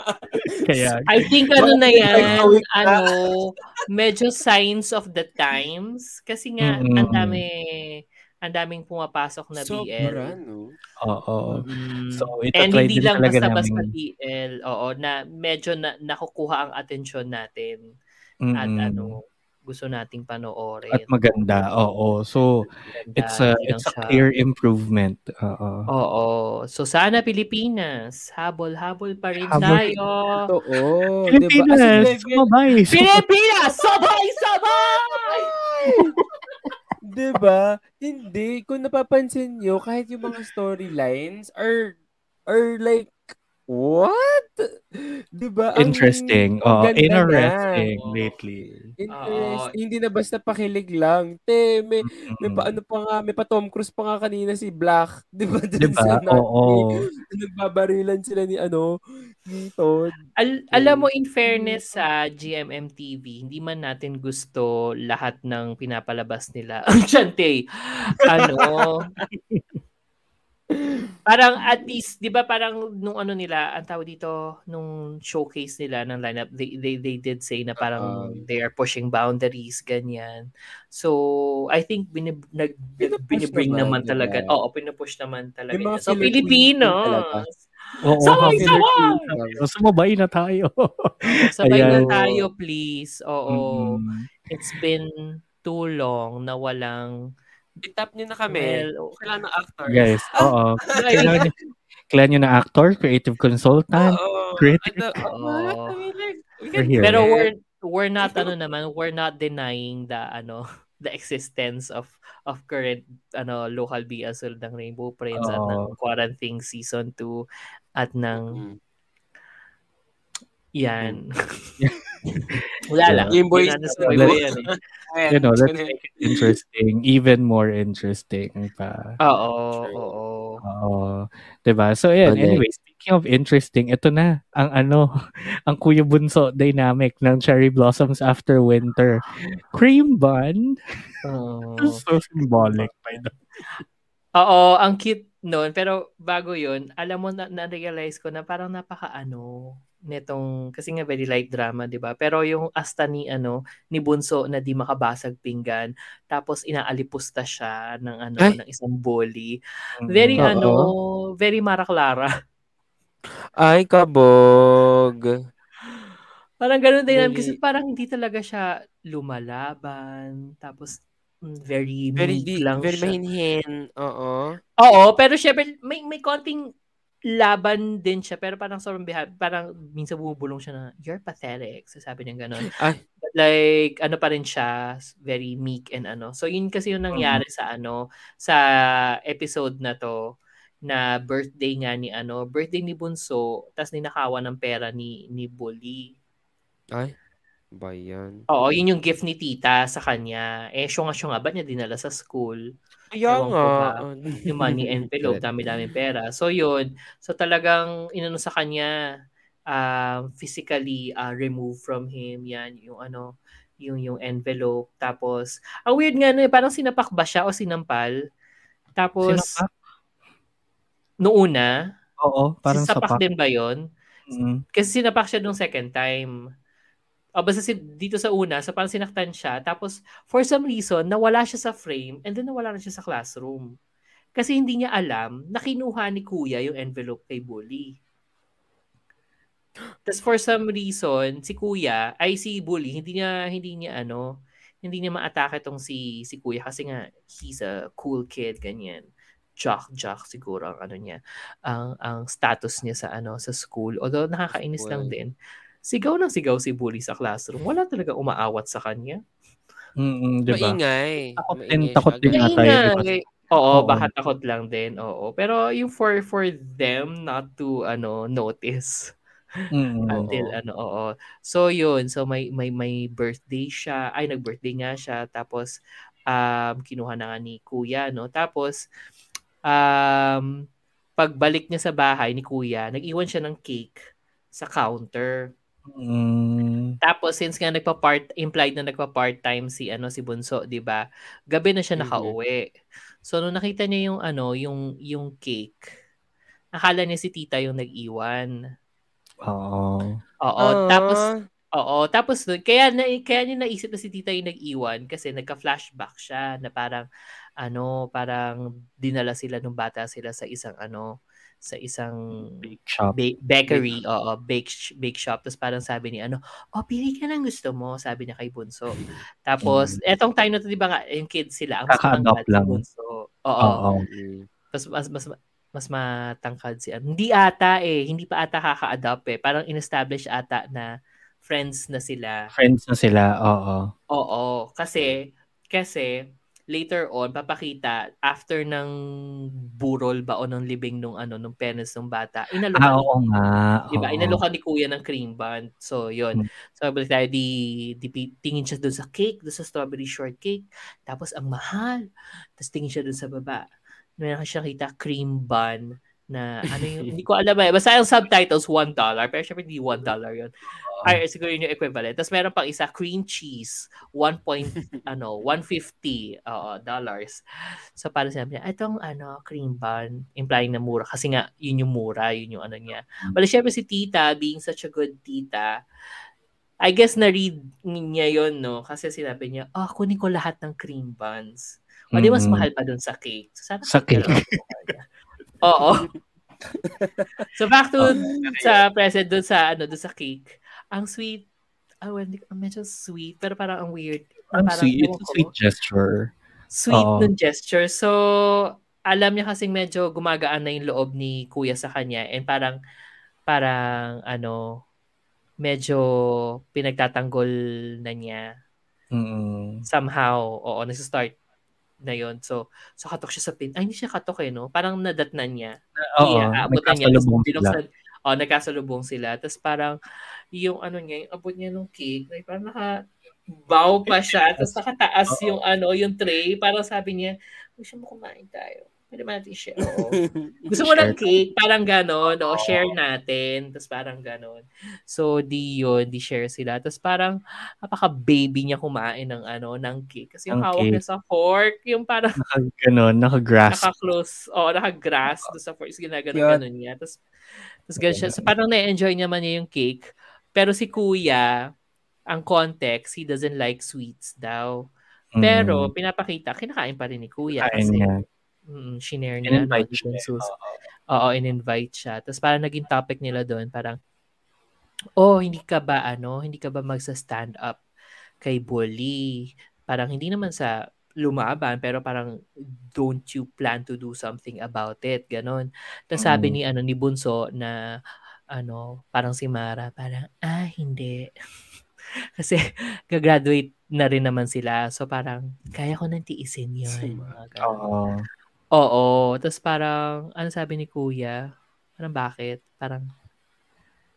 Kaya, I think ano na yan, ano, medyo signs of the times. Kasi nga, Mm-mm. ang dami, ang daming pumapasok na Sobra, BL. no? oo. Mm. So, And hindi din lang talaga basta-basta namin. BL. Oo, na medyo na, nakukuha ang atensyon natin. At Mm-mm. ano, gusto nating panoorin. At maganda, oo. So, Maganda, it's a, it's a siya- clear improvement. Oo. Oo. So, sana Pilipinas, habol-habol pa rin Habol. tayo. Totoo. Pilipinas, Diba? As in, level- sumabay. Pilipinas, sabay-sabay! Diba? Hindi. Kung napapansin nyo, kahit yung mga storylines are, are like, what? Diba? Ang Interesting. Oh, ganda interesting na. lately. Interesting. Hindi na basta pakilig lang. Te, may, may Mm. pa, ano pa nga, may pa Tom Cruise pa nga kanina si Black. Diba? Dun Diba? sa. Oo. Nagbabarilan sila ni ano, ni Todd. Al- alam mo, in fairness sa GMM TV, hindi man natin gusto lahat ng pinapalabas nila. Chante, ano, parang at least, di ba parang nung ano nila, ang tawag dito, nung showcase nila ng lineup, they, they, they did say na parang Um, they are pushing boundaries, ganyan. So, I think binib, nag, binibring naman, naman, diba? talaga. Oo, pinupush naman talaga. Niya. So. Filipinos! Oo. Sabay, habang- sabay! So, sumabay na tayo. Sabay na Ayan. tayo, please. Oo. Mm-mm. It's been too long na walang I-tap nyo na kami. well, Kailangan ng actor. Guys, oo. Kailangan nyo, kailangan nyo na actor, creative consultant, Oo. critic. Ano, we We're here. pero we're we're not ano naman, we're not denying the ano the existence of of current ano local BSL ng Rainbow Prince at Oo. ng Quarantine season 2 at ng Mm. yan. Wala lang. Game ano, yan. Ayan, You know, let's ganun. make it interesting. Even more interesting pa. Oo, oo. Oo. 'Di ba? So, ayan. Okay. Anyway, speaking of interesting, ito na ang ano, ang Kuya Bunso dynamic ng Cherry Blossoms After Winter. Cream bun. Oo. so symbolic by the Oo, ang cute noon. Pero bago yun, alam mo, na, na-realize ko na parang napaka-ano, netong, kasi nga very light drama, di ba? Pero yung asta ni, ano, ni Bunso na di makabasag pinggan, tapos inaalipusta siya ng, ano, Ay. ng isang bully. Very, Oo. ano, very Mara Clara. Ay, kabog. Parang ganun din Very- kasi parang hindi talaga siya lumalaban, tapos mm, very, Very, meek lang very siya. mahinhin. Oo. Oo, pero syempre may may konting laban din siya pero parang sobrang beha- parang minsan bumubulong siya na you're pathetic. Sasabi niya ganun. Ay. But like ano pa rin siya, very meek and ano. So yun kasi yung nangyari sa ano sa episode na to na birthday nga ni ano, birthday ni Bunso, tas ninakawan ng pera ni ni Bully. Ay. Ba yan? Oo, yun yung gift ni tita sa kanya. Eh, syunga syunga ba niya dinala sa school? Kaya Ewan nga. ba. yung money envelope, dami-dami pera. So yun, so talagang inano sa kanya um, physically uh, remove from him yan yung ano yung yung envelope tapos ang weird nga no, eh, parang sinapak ba siya o sinampal tapos Sinapak? noong una Oo, parang sapak sapak. din ba yon Mm. kasi sinapak siya nung second time o basta si, dito sa una so parang sinaktan siya tapos for some reason nawala siya sa frame and then nawala na siya sa classroom kasi hindi niya alam na kinuha ni kuya yung envelope kay Bully. Tapos for some reason, si kuya, ay si Bully, hindi niya, hindi niya ano, hindi niya ma-atake tong si, si kuya kasi nga, he's a cool kid, ganyan. Jock, jock siguro ang ano niya, ang, ang status niya sa ano, sa school. Although nakakainis lang Well. din. Sigaw ng sigaw si Bully sa classroom. Wala talaga umaawat sa kanya. Mm, 'di ba? Maingay. Takot din- Maingay takot din Ganun. yata yun, di ba? Maingay. Oo, Oo. baka takot lang din. Oo. Pero yung for for them not to ano notice Mm, until oo. ano oo. So yun, so may may may birthday siya. Ay nag-birthday nga siya tapos um, kinuha na nga ni kuya, no? Tapos, um, pagbalik niya sa bahay ni kuya, nag-iwan siya ng cake sa counter. Mm. Tapos since nga nagpa-part implied na nagpa-part-time si ano si Bunso, 'di ba? Gabi na siya Mhm. nakauwi. So nung nakita niya yung ano, yung yung cake, akala niya si tita yung nag-iwan. Oo. Oo, tapos oo, tapos kaya na kaya niya naisip na si tita yung nag-iwan kasi nagka-flashback siya na parang ano, parang dinala sila nung bata sila sa isang ano, sa isang Bake shop. ba- bakery, oo, bake, sh- bake shop. Tapos parang sabi ni ano, oh, pili ka ng gusto mo, sabi niya kay Bunso. Tapos, etong time na to, di ba nga, yung kids sila, ang mas matangkad si. Bunso. Oo. Oo. Mm. Mas, mas, mas, mas matangkad si ano. Hindi ata eh, hindi pa ata kaka-adopt eh. Parang in-establish ata na friends na sila. Friends na sila, oo. Oo, kasi kasi later on papakita after ng burol ba o ng libing nung ano nung penis ng bata. Inalok Ah, oo nga. Diba? oo. Inalukan ni kuya ng cream bun. So, yun. Hmm. So, balik tayo, di, di, tingin siya dun sa cake, dun sa strawberry shortcake. Tapos, ang mahal. Tapos, tingin siya dun sa baba. Meron siya kita cream bun na ano yung, hindi ko alam eh. Basta ang subtitles, $1. Pero syempre, hindi $1 yun. Ay, siguro yun yung equivalent. Tapos, meron pang isa, cream cheese. 1 point, ano, 150 oo, dollars. So, para sabi niya, itong, ano, cream bun, implying na mura. Kasi nga, yun yung mura, yun yung ano niya. Well, syempre si tita, being such a good tita, I guess na-read niya yon no? Kasi sinabi niya, oh, kunin ko lahat ng cream buns. O, di mas Mm. mahal pa dun sa cake. So, sana Sa cake. Oo. so, back to sa present dun sa, ano, dun sa cake. Ang sweet, ah, well, hindi- medyo sweet, pero parang ang weird. Ang Parang, sweet. It's a sweet gesture. sweet ng gesture. So, alam niya kasing medyo gumagaan na yung loob ni kuya sa kanya and parang, parang, ano, medyo pinagtatanggol na niya Mm. somehow. Oo, nasa-start na yon So, so katok siya sa pin. Ay, hindi siya katok eh, no? Parang nadatnan niya. Oo. Yeah, nagkasalubong sila. binuksan, oh, nagkasalubong sila. Tapos parang, yung ano niya, yung abot niya ng cake, like, parang naka, bow pa siya. Tapos nakataas yung ano, yung tray. Parang sabi niya, gusto mo kumain tayo. Pwede ba natin share? Oo. Gusto mo ng cake? Parang ganon. O, share natin. Tapos parang ganon. So, di yun. Di share sila. Tapos parang, napaka-baby niya kumain ng ano, ng cake. Kasi yung Ng hawak niya sa fork, yung parang Naka, ganun, naka-grasp. naka-close, o naka-grass doon sa fork. Ginagano Cute. ganon niya. Tapos, tapos ganun siya. So, parang na-enjoy naman niya yung cake. Pero si kuya, ang context, he doesn't like sweets daw. Pero, Mm. pinapakita, kinakain pa rin ni kuya. Kain kasi, niya. mm, shinare niya. In-invite no, siya. sus- Oo, in-invite siya. Tapos parang naging topic nila doon, parang, oh, hindi ka ba, ano, hindi ka ba magsa-stand up kay bully? Parang hindi naman sa lumaban, pero parang, don't you plan to do something about it? Ganon. Tapos sabi Mm. ni, ano, ni Bunso na, ano, parang si Mara, parang, ah, hindi. Kasi, gagraduate na rin naman sila. So, parang, kaya ko nang tiisin yun. Si. Oo. Oo. Tapos parang, ano sabi ni kuya? Parang bakit? Parang,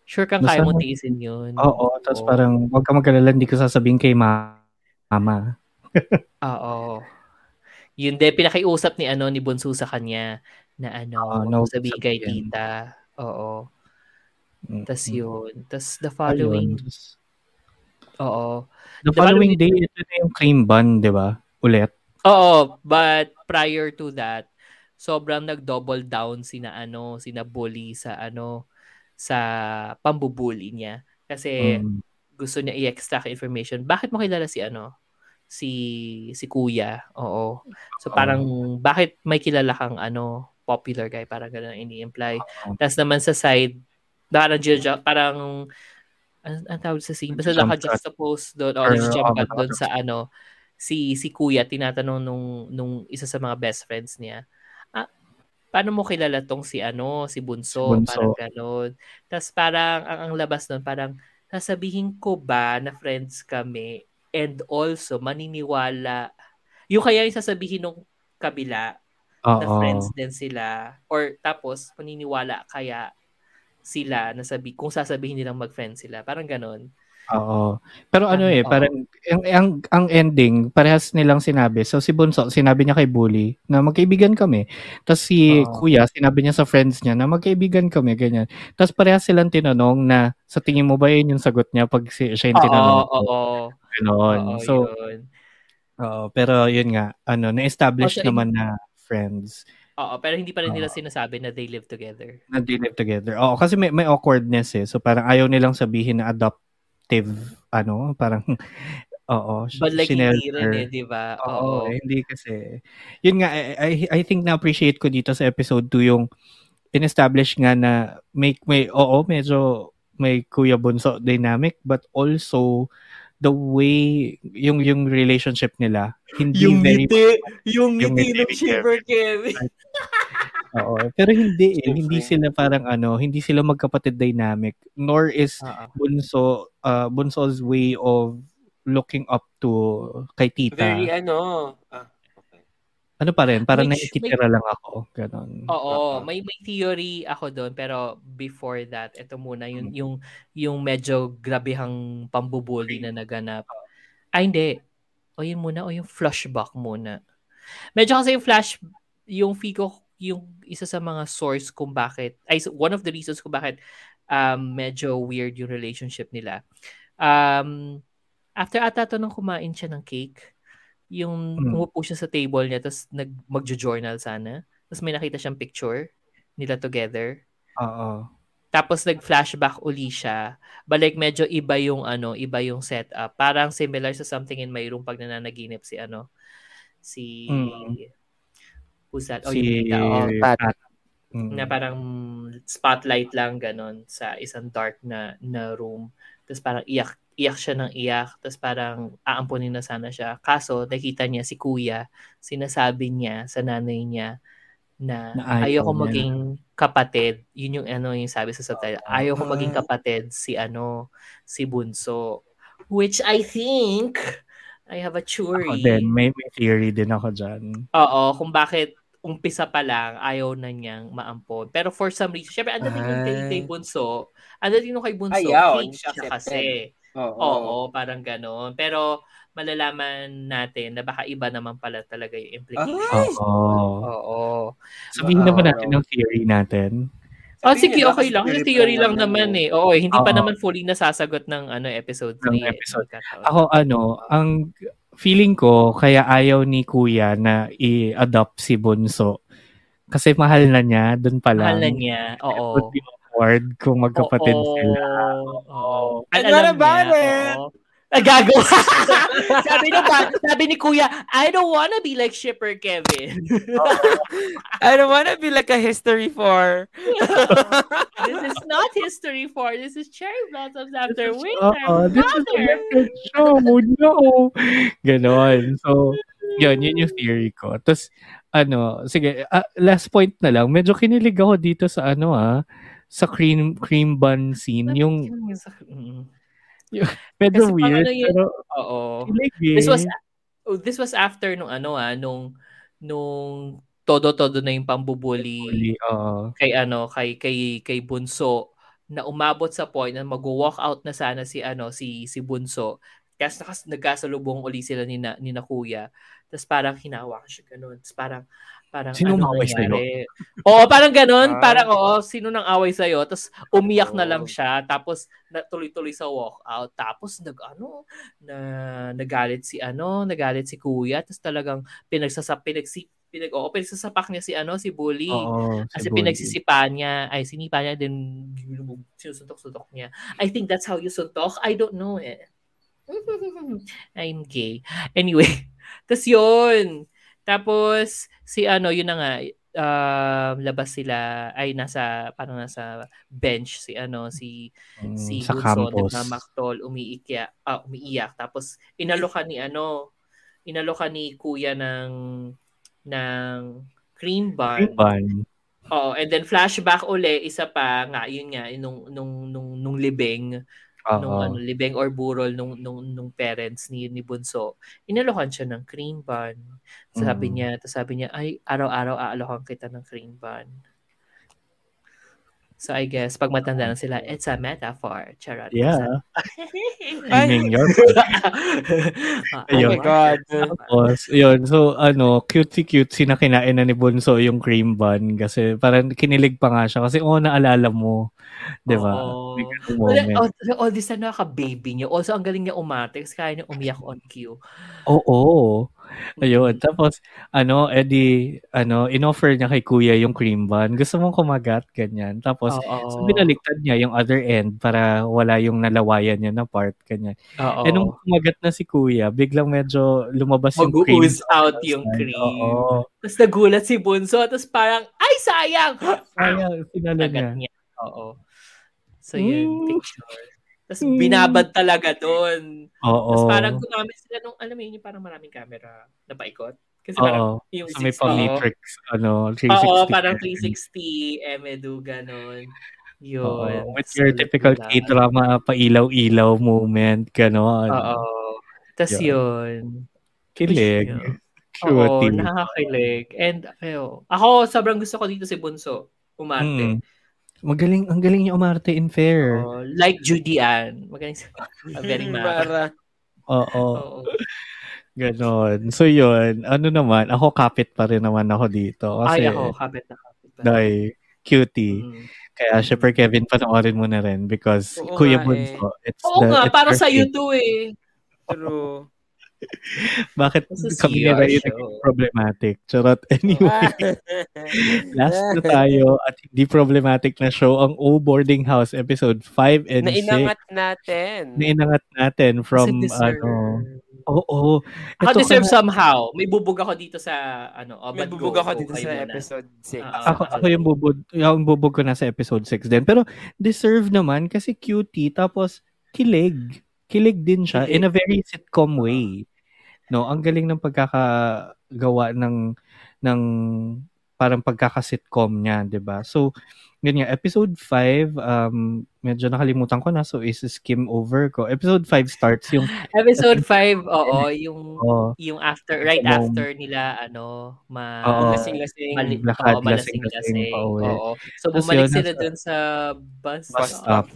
sure kang Basta kaya mo tiisin yun. Oo. Tapos parang, huwag ka mag-alala, hindi ko sasabihin kay ma- mama. Oo. Yun din, pinakiusap ni ano ni Bunso sa kanya na ano, huwag no, sabihin kay tita. Oo. Mm. Tapos yun. Tapos the Ayun. following, Tas, oo. The The following following- day, ito na yung cream bun, di ba? Ulit. Oo, but prior to that, sobrang nag-double down sina ano, sina bully sa ano, sa pambubuli niya. Kasi Mm. gusto niya i-extract information. Bakit mo kilala si ano? Si si Kuya. Oo. So parang bakit may kilala kang ano, popular guy parang ganun ini-imply. Oo. Tapos naman sa side, ju- parang ang, ang tawag sa scene, basta naka-juxtapose doon, or jump cut doon naka-jump sa ano, si si Kuya tinatanong nung nung isa sa mga best friends niya. Ah, paano mo kilala tong si ano, si Bunso, Bunso. parang gano'n. Tapos parang ang, ang labas doon parang sasabihin ko ba na friends kami and also maniniwala yung kaya yung sasabihin nung kabila na Oo. friends din sila or tapos maniniwala kaya sila na sabi kung sasabihin nilang mag-friend sila parang ganon Oo. Pero ano eh, parang ang, ang, ang ending, parehas nilang sinabi. So si Bunso, sinabi niya kay Bully na magkaibigan kami. Tapos si Oo. Kuya, sinabi niya sa friends niya na magkaibigan kami, ganyan. Tapos parehas silang tinanong na sa tingin mo ba yun yung sagot niya pag si, siya yung tinanong? oo, oo. Ganon. Oo, So, yun. oo, pero yun nga, ano, na-establish Also, naman na friends Oo, pero hindi pa rin nila Oo. sinasabi na they live together. na they live together. Oo, kasi may, may awkwardness eh. So parang ayaw nilang sabihin na adoptive, ano, parang, oo, But like, hindi rin eh, di ba? Oo, eh, hindi kasi. Yun nga, I, I, I think na-appreciate ko dito sa episode 2 yung in-establish nga na may, may, oo, medyo may Kuya Bunso dynamic, but also the way, yung, yung relationship nila, hindi very, yung Yung ngiti ng Shiver Kevin. oo. Pero hindi eh, hindi sila parang ano, hindi sila magkapatid dynamic, nor is Oo. Bunso, uh, Bunso's way of looking up to kay tita. Very ano. Okay. Ano pa rin, parang Which- nakikitira lang ako. Ganon. Oo, Oo. may may theory ako doon pero before that, ito muna yung Mm. yung yung medyo grabehang pambubuli na naganap. Ay hindi. O yun muna o yung flashback muna. Medyo kasi yung flash yung Fico yung isa sa mga source kung bakit ay one of the reasons kung bakit um medyo weird yung relationship nila. Um after ata to nung kumain siya ng cake, yung Mm. umupo siya sa table niya tapos nag magjo-journal sana. Tapos may nakita siyang picture nila together. Oo. Tapos nag-flashback uli siya. But like medyo iba yung ano, iba yung setup. Parang similar sa something in my room pag nananaginip si ano, si Mm. who's that? Oh, si yung oh, Pat. Pat. Mm. na parang spotlight lang ganon sa isang dark na na room. Tapos parang iyak iyak siya ng iyak. Tapos parang aampunin na sana siya. Kaso nakita niya si kuya, sinasabi niya sa nanay niya na, Na ayaw ayoko niya. maging kapatid. Yun yung ano yung sabi sa subtitle. Ayoko Ah. maging kapatid si ano, si Bunso. Which I think I have a Ako theory. din, may, may theory din ako dyan. Oo, kung bakit umpisa pa lang, ayaw na niyang maampon. Pero for some reason, syempre, ang dating yung kay, Ay. kay Bunso, ang dating yung kay Bunso, Ayaw, siya siya kasi. Oo. Oo, parang ganon. Pero malalaman natin na baka iba naman pala talaga yung implication. Ay! Oo. Oo. Sabihin naman natin ang theory natin. Oh, Sabihin sige, okay lang. Kasi theory lang naman eh. eh. Oo, hindi pa Oo. naman fully nasasagot ng ano episode 3. Ng episode. Ako ano, ang feeling ko kaya ayaw ni kuya na i-adopt si Bunso. Kasi mahal na niya, dun pa lang. Mahal na niya. Oo. would be awkward kung magkapatid Oo. sila. Oo. And what about niya, it? gago. sabi ni ba, sabi ni Kuya, I don't wanna be like Shipper Kevin. I don't wanna be like a history for. this is not history for. This is cherry blossoms after winter. Oo, this is a show. No. Ganon. So, yun, yun yung theory ko. Tapos, ano, sige, ah, last point na lang. Medyo kinilig ako dito sa ano ah, sa cream cream bun scene. Yung Mm. medyo Kasi weird, ano yun- pero Oo. This was oh, this was after nung ano ah, nung nung todo-todo na yung pambubuli Uli, oo. kay ano, kay kay kay Bunso na umabot sa point na mag-walk out na sana si ano si si Bunso. Kasi nakas, nagkasalubong uli sila ni na, ni na kuya. Tapos parang hinawa siya ganun. Tapos parang parang Sino ano umaway nangyari? Oo, parang ganun. Ah. Parang oo, sino nang away sa'yo? Tapos umiyak na lang siya. Tapos na, tuloy-tuloy sa walk out. Tapos nag ano, na nagalit si ano, nagalit si kuya. Tapos talagang pinagsasap, pinagsi, pinag, oo, pinagsasapak niya si ano, si Bully. Oo, Kasi si Bully. pinagsisipa niya, ay sinipa niya, then sinusuntok-suntok niya. I think that's how you suntok. I don't know eh. I'm gay. Anyway, tas yun. Tapos, si ano, yun na nga, um, labas sila, ay nasa, parang nasa bench, si ano, si, Mm, si sa campus. nagmamaktol, umiiyak, ah, umiiyak. Tapos, inalokan ni ano, inalokan ni kuya ng, ng cream bun. Cream bun. Oo, and then flashback uli, isa pa nga, yun nga, nung, nung, nung, nung libing, nung Oo. ano, libing or burol nung, nung, nung parents ni, ni Bunso, inalokan siya ng cream bun. Sabi Mm. niya, tapos sabi niya, ay, araw-araw aalokan kita ng cream bun. So I guess pag matanda na sila, it's a metaphor. Charot. Yeah. Ay. Meaning your Ah, Oh Ayun. my God. Tapos, yun. So, ano, cute-cute na kinain na ni Bunso yung cream bun kasi parang kinilig pa nga siya kasi, oh, naalala mo. Di ba? Moment. all, all this time nakaka-baby niyo. Also, ang galing niya umate kasi kaya niya umiyak on cue. Oo. Ayun. Tapos, ano, edi, ano, inoffer niya kay kuya yung cream bun. Gusto mong kumagat, ganyan. Tapos, Oo. so binaliktad niya yung other end para wala yung nalawayan niya na part, ganyan. Oo. Eh, nung kumagat na si kuya, biglang medyo lumabas yung cream. Mag-ooze out yung cream. Oo. Tapos nagulat si Bunso. Tapos parang, ay, sayang! Sayang, sinala niya. Niya. Oo. So, yun, Mm. picture. Tapos binabad talaga doon. Oo. Tapos parang gumamit sila nung, alam mo yun, yung parang maraming camera na paikot. Kasi parang Oo. yung So, may 60. pang matrix, ano, 360. Oo, parang 360, Emedu, ganon. Yun. Oo. With your typical nila. K-drama, pailaw-ilaw moment, gano'n. Oo. Tapos Yun. yun. Kilig. Yun. Oo, Cutie. nakakakilig. And, ayo, ako, sobrang gusto ko dito si Bunso. Umarte. Mm. Magaling, ang galing niya umarte in fair. Oo, like Judy Ann. Magaling sa very mara. Para. Oo. Ganon. So yun, ano naman, ako kapit pa rin naman ako dito. Kasi, Ay, ako, kapit na kapit. pa. dahil cutie. Mm. Kaya, syempre, Kevin, panoorin mo na rin because Oo Kuya nga Bunso, it's Oo the, nga, it's para sa you too eh. True. Bakit kami nila yung naging problematic? Charot. Anyway, last na tayo at hindi problematic na show ang O Boarding House episode 5 and 6 Nainangat natin. na inangat natin from ano oo Ako Ito deserve ka- somethw. May bubog ako dito sa, ano, oh, May bubog ako dito sa muna. episode 6. Ah, ako ako yung bubog yung bubog ko na sa episode 6 din pero deserve naman kasi cutie tapos kilig kilig din siya in a very sitcom way no ang galing ng pagkakagawa ng ng parang pagkaka-sitcom niya 'di ba so yun nga episode 5 um medyo nakalimutan ko na so is skim over ko episode 5 starts yung Episode 5, oo, yung oh, yung after, right Yung- after nila, ano, ma... Oo. Lasing-lasing. Mali, Lakad, lasing-lasing uwi. Oo. So, bumalik yun, sila nasa- dun sa bus, bus stop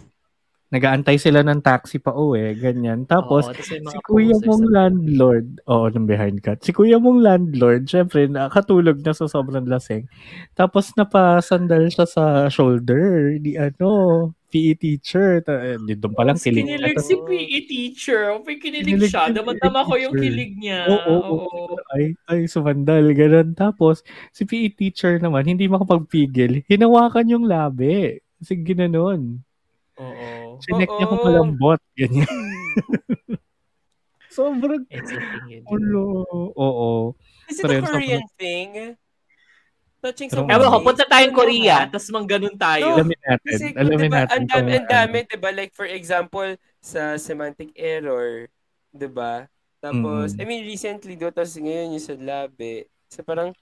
nagaantay sila ng taxi pa uwi ganyan tapos mga si kuya mong sa- landlord, oo, ng behind cut. Si kuya mong landlord, syempre, nakatulog na sa sobrang lasing. Tapos napasandal siya sa shoulder ni ano, PE teacher. Ta- eh, di doon pa lang Tapos kilig. Kinilig si PE teacher. May kinilig Kinilig siya. si Damang-dama ko yung kilig niya. Oo, oo, oo. Ay, ay, sumandal. Ganun. Tapos, si PE teacher naman, hindi makapagpigil. Hinawakan yung labi. Kasi ginanon. Oo. Sinek niya kung malambot. Ganyan. Sobrang It's a thing yun. ulo. Oo. Is it Pero a yun, sobrang- Korean thing? Touching sa Ewan ko, punta tayong Korea, tapos mangganon tayo. Alamin natin. Kasi, Alamin diba, natin. ang dami, ang dami, ano. diba? Like, for example, sa semantic error, diba? Tapos, Mm. I mean, recently, do, tapos ngayon yung sa labi. So, parang,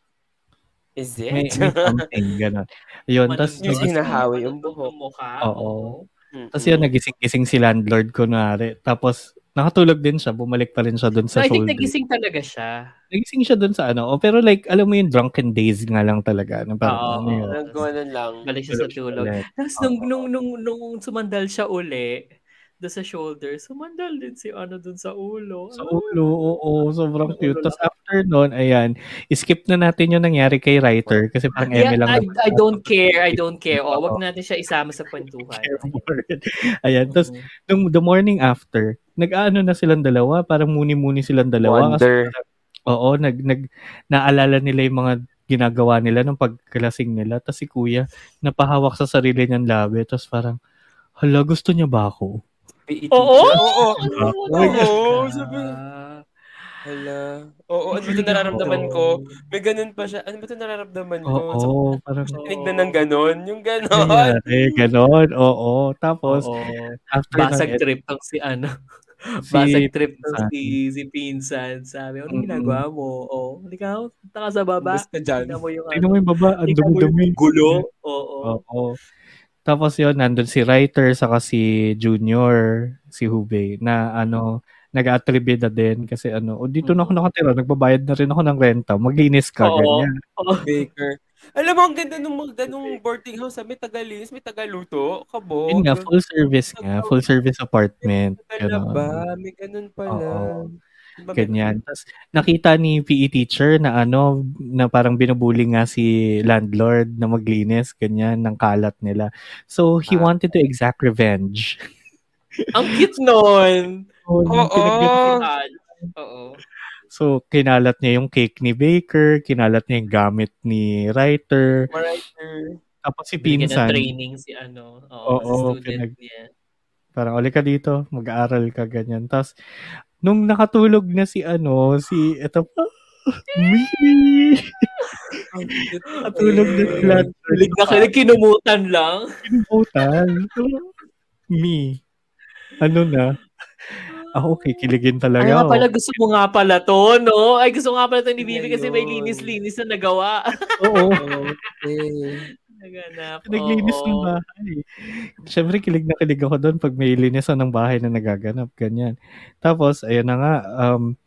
is it? may, may something, gano'n. Yun, tapos, Yung hinahawi yung buhok. Oo. Mm-mm. tapos yun, nagising-gising si landlord kunwari. Tapos, nakatulog din siya, bumalik pa rin siya doon So, sa I think shoulder. nagising talaga siya. Nagising siya doon sa ano. Oh, pero like, alam mo yung drunken days nga lang talaga. Na parang, Oo. ano yun. Lang. Balik siya sa tulog. Tapos nung, nung, nung, nung sumandal siya uli, doon sa shoulder, sumandal din si ano doon sa ulo. Sa ulo, oo, sobrang Sa cute. Tapos after nun, ayan, skip na natin yung nangyari kay writer kasi parang Yeah, Eme lang I, I don't care. I don't care. Oh, wag Oo. natin siya isama sa kwentuhan. Ayan, tapos nung the morning after, nag-ano na silang dalawa, parang muni-muni silang dalawa. Wonder. Kasi, oo, nag, nag, naalala nila yung mga ginagawa nila nung pagkalasing nila. Tapos si kuya, napahawak sa sarili niyang labi. Tapos parang, hala, gusto niya ba ako? PE Oo? Oo. Oo. Oo, sabi- Hala. Oo, ano ba ito nararamdaman ko? May ganun pa siya. Ano ba ito nararamdaman ko? Oo, So, parang, Tinig na ng ganon. Yung ganon. nangyari, ganon, oo. Tapos, Oo. after Basag nun, trip tong si ano. si Basag trip Pinsan. si, si Pinsan. Sabi, ano ginagawa mo? Oh, halika, punta ka sa baba. Basta dyan. Tingnan mo yung Tingnan mo yung baba, ang dumi-dumi. gulo. Oo. Oo. Tapos yun, nandun si writer saka si junior, si Hubei, na ano, nag-atribida din kasi ano, o dito na ako nakatira, nagbabayad na rin ako ng renta, maglinis ka, Oo. ganyan. Oo. Baker. Alam mo, ang ganda nung, nung boarding house. ah. May tagalinis, may tagaluto. Kabog. Yun nga, full service nga. Full service apartment. Ganon. ba? May ganun pala. Oo. Ganyan. Tapos nakita ni PE teacher na ano, na parang binubuli nga si landlord na maglinis, ganyan, ng kalat nila. So, he Ah. wanted to exact revenge. Ang cute nung Oo. pinag- Oo. So, kinalat niya yung cake ni Baker, kinalat niya yung gamit ni writer, Writer. tapos si ng Pinsan, training si ano. Oo, Oo, si student pinag- niya. parang, uli ka dito, mag-aaral ka, ganyan. Tapos, nung nakatulog na si ano, si, eto pa, me, Natulog na si landlord. Kilig na kilig, kinumutan lang. Kinubutan. Me. Ano na? Ako, kikiligin Ay, talaga ako. pala, gusto mo nga pala to, no? Ay, gusto nga pala to ni Bibi kasi may linis-linis na nagawa. Oo. Okay. Naganap. Naglinis ng bahay. Siyempre, kilig na kilig ako doon pag may linisan ng bahay na nagaganap. Ganyan. Tapos, ayun na nga, um,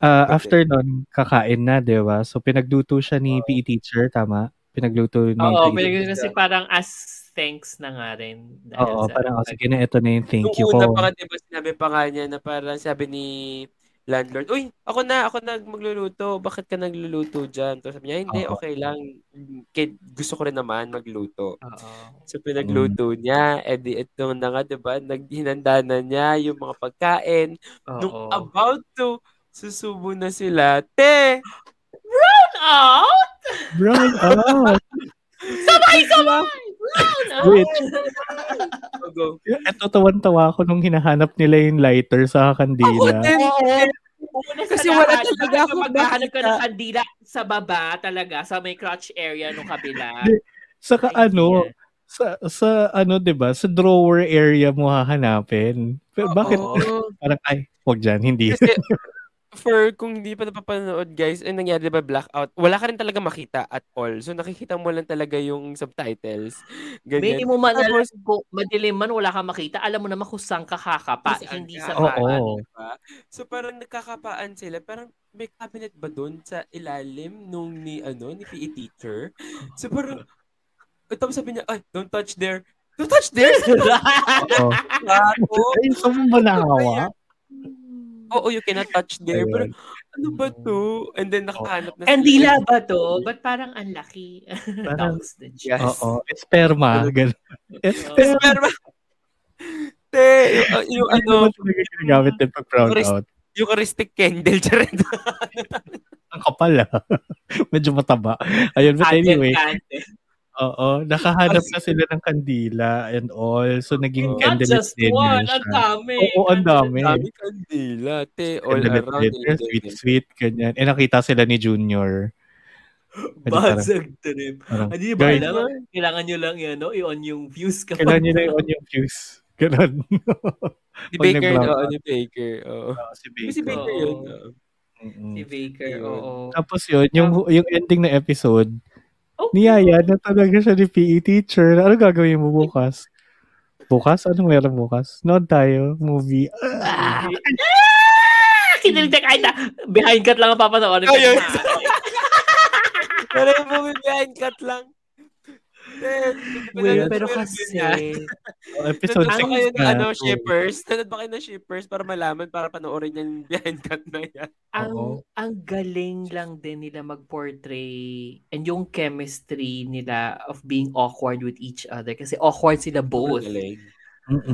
ah, after nun, kakain na, di ba? So, pinagluto siya ni PE teacher, tama? Pinagluto ni Oo, PE pinag- kasi parang as thanks na nga rin. Dahil Oo, sa, parang, oh, sige na, ito na yung thank you Nung una ko. pa nga, diba, sinabi pa nga niya na parang sabi ni landlord, Uy, ako na, ako na magluluto. Bakit ka nagluluto dyan? Tapos sabi niya, hindi, Oo. okay lang. Kaya gusto ko rin naman magluto. Oo. So, pinagluto niya. Eh, di, ito na nga, diba, naghinanda na niya yung mga pagkain. Nung Oo. about to susubo na sila, te! Out! Brown out! Sabay-sabay! Brown out! Wait. Go. Ito, tawan-tawa ako nung hinahanap nila yung lighter sa Ako kandila. din. Una Kasi sa wala talaga akong maghahanap ka ng kandila sa baba talaga, sa may crotch area nung kabila. Saka Ay, ano, sa sa ano 'di ba, sa drawer area mo hahanapin. Pero bakit parang ay, wag diyan, hindi. Kasi, for kung hindi pa napapanood guys, ang nangyari ba blackout, wala ka rin talaga makita at all. So nakikita mo lang talaga yung subtitles. Ganyan. Minimum man alam Tapos, kung madilim man wala kang makita, alam mo naman kung saan ka kakapa, saan hindi ka. sa Oo. kanan. diba? So parang nagkakapaan sila. Parang may cabinet ba doon sa ilalim nung ni ano ni PE teacher? So parang at tapos sabi niya, ay, don't touch there. Don't touch there? Ako. Ay, saan mo ba nakawa? Oo, you cannot touch there. Pero Ayun. ano ba to? And then nakahanap na Kandila ba to? Ba't parang ang laki? Parang-. Yes. Oo, esperma. Esperma. Pero, te, yung, yung Ano ano, ba ginagamit din pag Eucharis- out? Eucharistic candle, charet. Ang kapal ah. Medyo mataba. Ayun, but anyway, candle. Oo, nakahanap na sila ng kandila and all. So, naging. Not candlelit just dinner one, siya. ang dami. Oo, ang dami. Dami kandila, te, all Candlelit around. dinner, sweet, sweet, ganyan. Eh, nakita sila ni Junior. Basag trip. Hindi ba guys, alam? Kailangan nyo lang yan, no? i-on yung views kapag... Kailangan nyo na yung on yung fuse. Ganon. Si Baker, oo, ni Baker. Oo. si Si Baker yun. Si Baker, oo. Tapos yun, yung, yung ending na episode, Oh, niyaya na talaga siya ni PE teacher. Ano gagawin mo bukas? Bukas? Anong meron bukas? Nood tayo. Movie. Ah! Kinilig na kahit na behind cut lang ang papanoorin. Ayun. Pero yung movie behind cut lang. Nanonood pero kasi... niya? Episode Nanonood ba 6 kayo na. ano, Oo. shippers? Nanonood ba kayo ng shippers para malaman, para panoorin yung behind cut na yan? ang Oo. ang galing lang din nila mag-portray and yung chemistry nila of being awkward with each other kasi awkward sila both.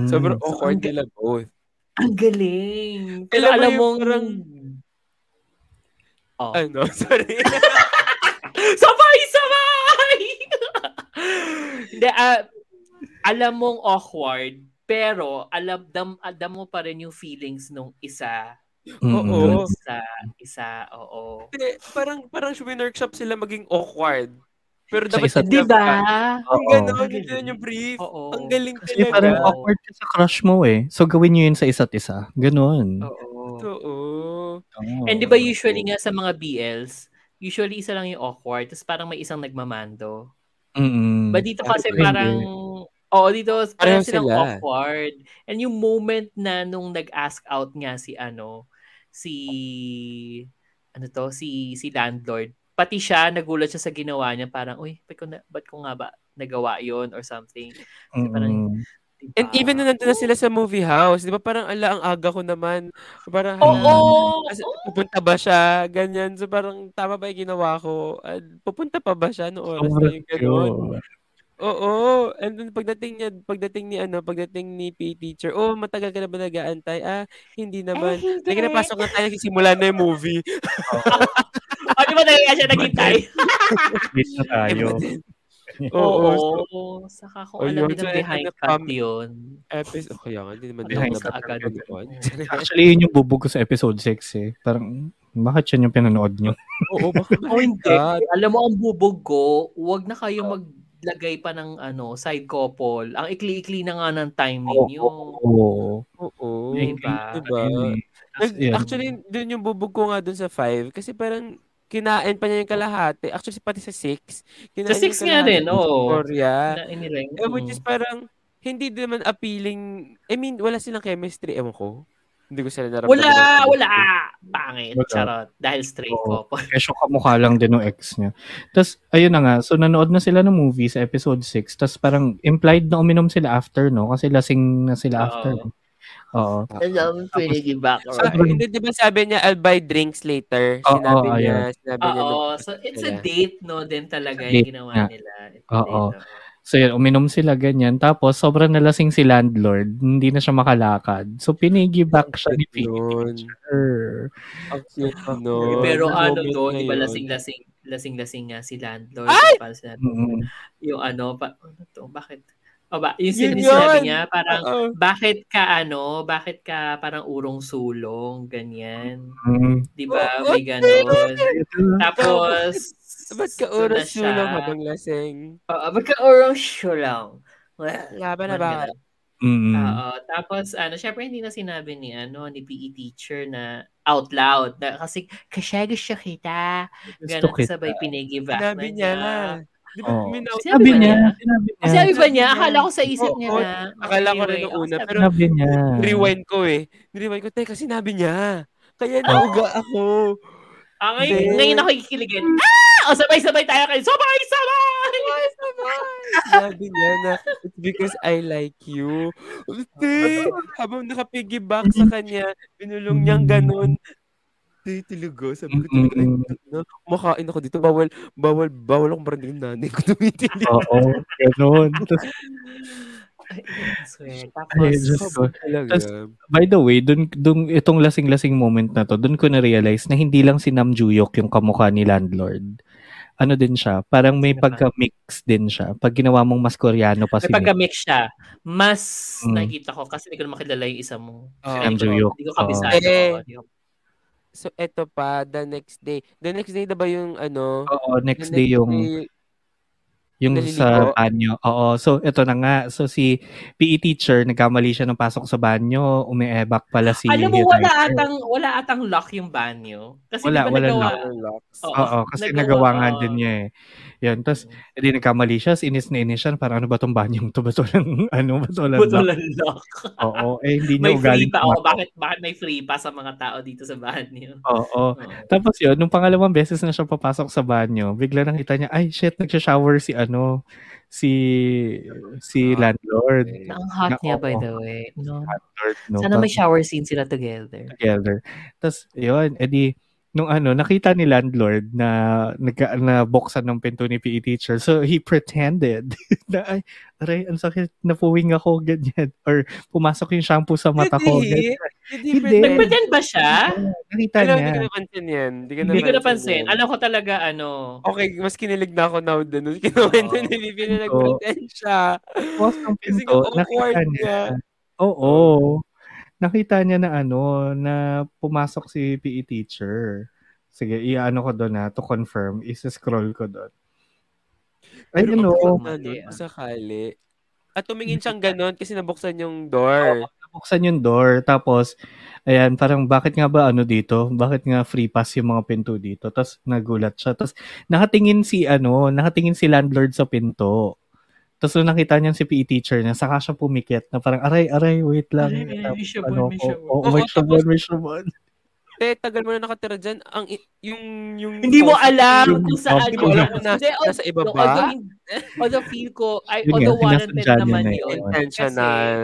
Sobrang So, awkward ang- nila both. Ang galing. Pero Alam mo alam yung mong parang- Oh. Ano? Sorry. sabay sabay. Hindi ah, alam mong awkward pero alam dam, dam mo pa rin yung feelings nung isa Mm-mm. Oo. sa isa. Oo. Hindi, parang, parang workshop sila maging awkward. Pero Sa dapat in Di ba? Ang gano'n, Ang yun galing. yung brief. Oo. Ang galing Kasi talaga. parang Oo. awkward ka sa crush mo eh. So gawin nyo yun sa isa't isa. Ganon. Oo. Oo. Oo. And di ba usually nga sa mga BLs, usually isa lang yung awkward, tapos parang may isang nagmamando. Mm-mm. But dito kasi parang, oo, dito parang silang sila. awkward. And yung moment na nung nag-ask out nga si ano, si, ano to, si, si landlord, pati siya, nagulat siya sa ginawa niya. Parang, uy, ba't ko, na, ba't ko nga ba nagawa yon or something? Kasi parang, Mm. Diba? And even nung nandun na sila sa movie house, di ba parang ala ang aga ko naman. Parang, Oo! hala, Kasi pupunta ba siya? Ganyan. So parang tama ba yung ginawa ko? Ah, pupunta pa ba siya noong oras na yung gano'n? Oo. And then pagdating niya, pagdating ni ano, pagdating ni PE teacher, oh, matagal ka na ba nag-aantay? Ah, hindi naman. Ay, hindi. Hindi na na tayo, simula na yung movie. O, di ba talaga siya naghintay? Wait na tayo. Oo. Oo. so, Saka Oh, kung alam yun. nila So, behind cut yun. episode, oh, kaya nga, hindi naman Behind dapat sa agad. Actually, yun yung bubog ko sa episode 6 eh. Parang, bakit yan yung pinanood nyo? Oo, Oh, hindi. God. Alam mo, ang bubog ko, wag na kayo maglagay pa ng ano, side couple. Ang ikli-ikli na nga ng time ninyo. Oo. Oo. Diba? Diba? Yun eh. Actually, dun yung bubog ko nga dun sa 5 kasi parang kinain pa niya yung kalahati. Actually, pati sa 6. Sa 6 nga din, oo. Na inileng. Eh, which is parang hindi din naman appealing. I mean, wala silang chemistry. Ewan ko. Hindi ko sila naramdaman. Wala, wala. Pangit. Wala. Charot. Dahil straight Oo. couple. Kesyo kamukha lang din ng ex niya. Tapos, ayun na nga. So, nanood na sila ng movie sa episode 6. Tapos, parang implied na uminom sila after, no? Kasi lasing na sila Oo. after. Oo. Alam, pinigibak. Ah, hindi, di ba sabi niya, I'll buy drinks later? Oo, Sinabi niya, ayun. sinabi niya. Oo. So, it's a date, no? Din talaga Date yung ginawa nga. nila. Oo. oo. So, yun, uminom sila ganyan. Tapos, sobrang nalasing si landlord. Hindi na siya makalakad. So, pinigibak siya ni. Peter. Ang cute nun. Pero ano na di ba lasing-lasing, lasing-lasing nga si landlord. Ay! Para sa, Mm-mm. yung ano, pa, ano to, bakit? O ba, yung Yun sin- sinabi yun! niya, parang, Oo. bakit ka ano, bakit ka parang urong sulong, ganyan. Mm. Di ba? Oo, May ganon. Tapos, Ba't ka yun habang lasing? Oo, ba't ka urong sulong? Laban na ba? Mm. Oo. Tapos, ano, syempre hindi na sinabi ni, ano, ni PE teacher na out loud. Na, kasi, kasi gusto kita. Kita. sabay Sinabi na niya. Di ba, Oo. minaw- Sinabi niya. niya? Sinabi niya. Ah, Sabi ba niya? Akala ko sa isip niya na. akala ko rin ako una, sabi- pero Sinabi niya. Rewind ko eh. Rewind ko, teka, sinabi niya. Kaya nauga ako. Ah, ngayon, ngayon ako kikiligin. Ah! O sabay-sabay tayo kayo. Sabay-sabay! Sabi niya na, it's because I like you. Hindi. Habang nakapiggyback sa kanya, binulong niyang ganun. Hindi, talaga. Sabi ko talaga, ay, Mm-mm. na, makain ako dito. Bawal, bawal, bawal akong marinig ng nanay ko tumitili. Oo, ganun. Tapos, by the way, dun, dun, itong lasing-lasing moment na to, dun ko na-realize na hindi lang si Nam Juyok yung kamukha ni Landlord. Ano din siya, parang may pa? pagka-mix din siya. Pag ginawa mong mas koreano pa si may pagka-mix siya. Mas Mm. nakikita ko kasi hindi ko na makilala yung isa mo. Oo. Nam Juyok. Hindi ko kabisado. Eh, ko- So, eto pa, the next day. The next day na ba yung ano? Oo, next the day yung yung naliligo? sa banyo. Oo, so ito na nga. So si PE teacher, nagkamali siya ng pasok sa banyo, umiebak pala si Alam mo, wala Writer. atang, wala atang lock yung banyo. Kasi Wala, ba wala nagawa, lock. Oo, Oo, kasi nagawa- nagawa nga din niya eh. Yan, tapos edi nagkamali siya, inis na inis siya, parang ano ba tong banyong to? Ba't walang, ano, ba't walang Buto lock? lang lock. Oo, eh hindi niya May free pa. Oh, bakit, bakit may free pa sa mga tao dito sa banyo? Oo. Oo. Tapos yun, nung pangalawang beses na siya papasok sa banyo, bigla nakita niya, ay shit, nagsha-shower si ano, si si Ah, landlord. Ang hot Na- niya, by oo. the way. No? Landlord, no? Sana may shower scene sila together. together. Tapos, yun, edi, nung ano, nakita ni landlord na nagka, na buksan ng pinto ni PE teacher. So, he pretended na, ay, aray, ang sakit, napuwing ako, ganyan. Or, pumasok yung shampoo sa mata ko. Hindi. ganyan. Hindi. Hindi. pretend. Nag-pretend ba siya? Nakita Pero niya. hindi ko napansin yan. Hindi ko Hindi ko napansin. Alam ko talaga, ano, Okay, mas kinilig na ako now din. Kinuwento Oo. ni Livia na nag-pretend siya. Bukas ng Kasi pinto, nga nakita awkward niya. niya. Oo. Nakita niya na ano, na pumasok si PE teacher. Sige, i-ano ko doon na, to confirm. Isa-scroll ko doon. Ay, Pero ano, Mali, sakali. At tumingin siyang ganon kasi nabuksan yung door. buksan yung door. Tapos, ayan, parang bakit nga ba ano dito? Bakit nga free pass yung mga pinto dito? Tapos nagulat siya. Tapos nakatingin si ano, nakatingin si landlord sa pinto. Tapos nung nakita niya si PE teacher niya, saka siya pumikit na parang, aray, aray, wait lang. Aray, may shabon, ano may shabon. Oo, Oo, may shabon, may shabon. te, tagal mo na nakatira dyan. Ang, i- yung, yung... Hindi mo alam Yung kung saan Hindi mo alam kung nasa, nasa iba ba? although, feel ko, nga, although warranted naman na yun. Intentional.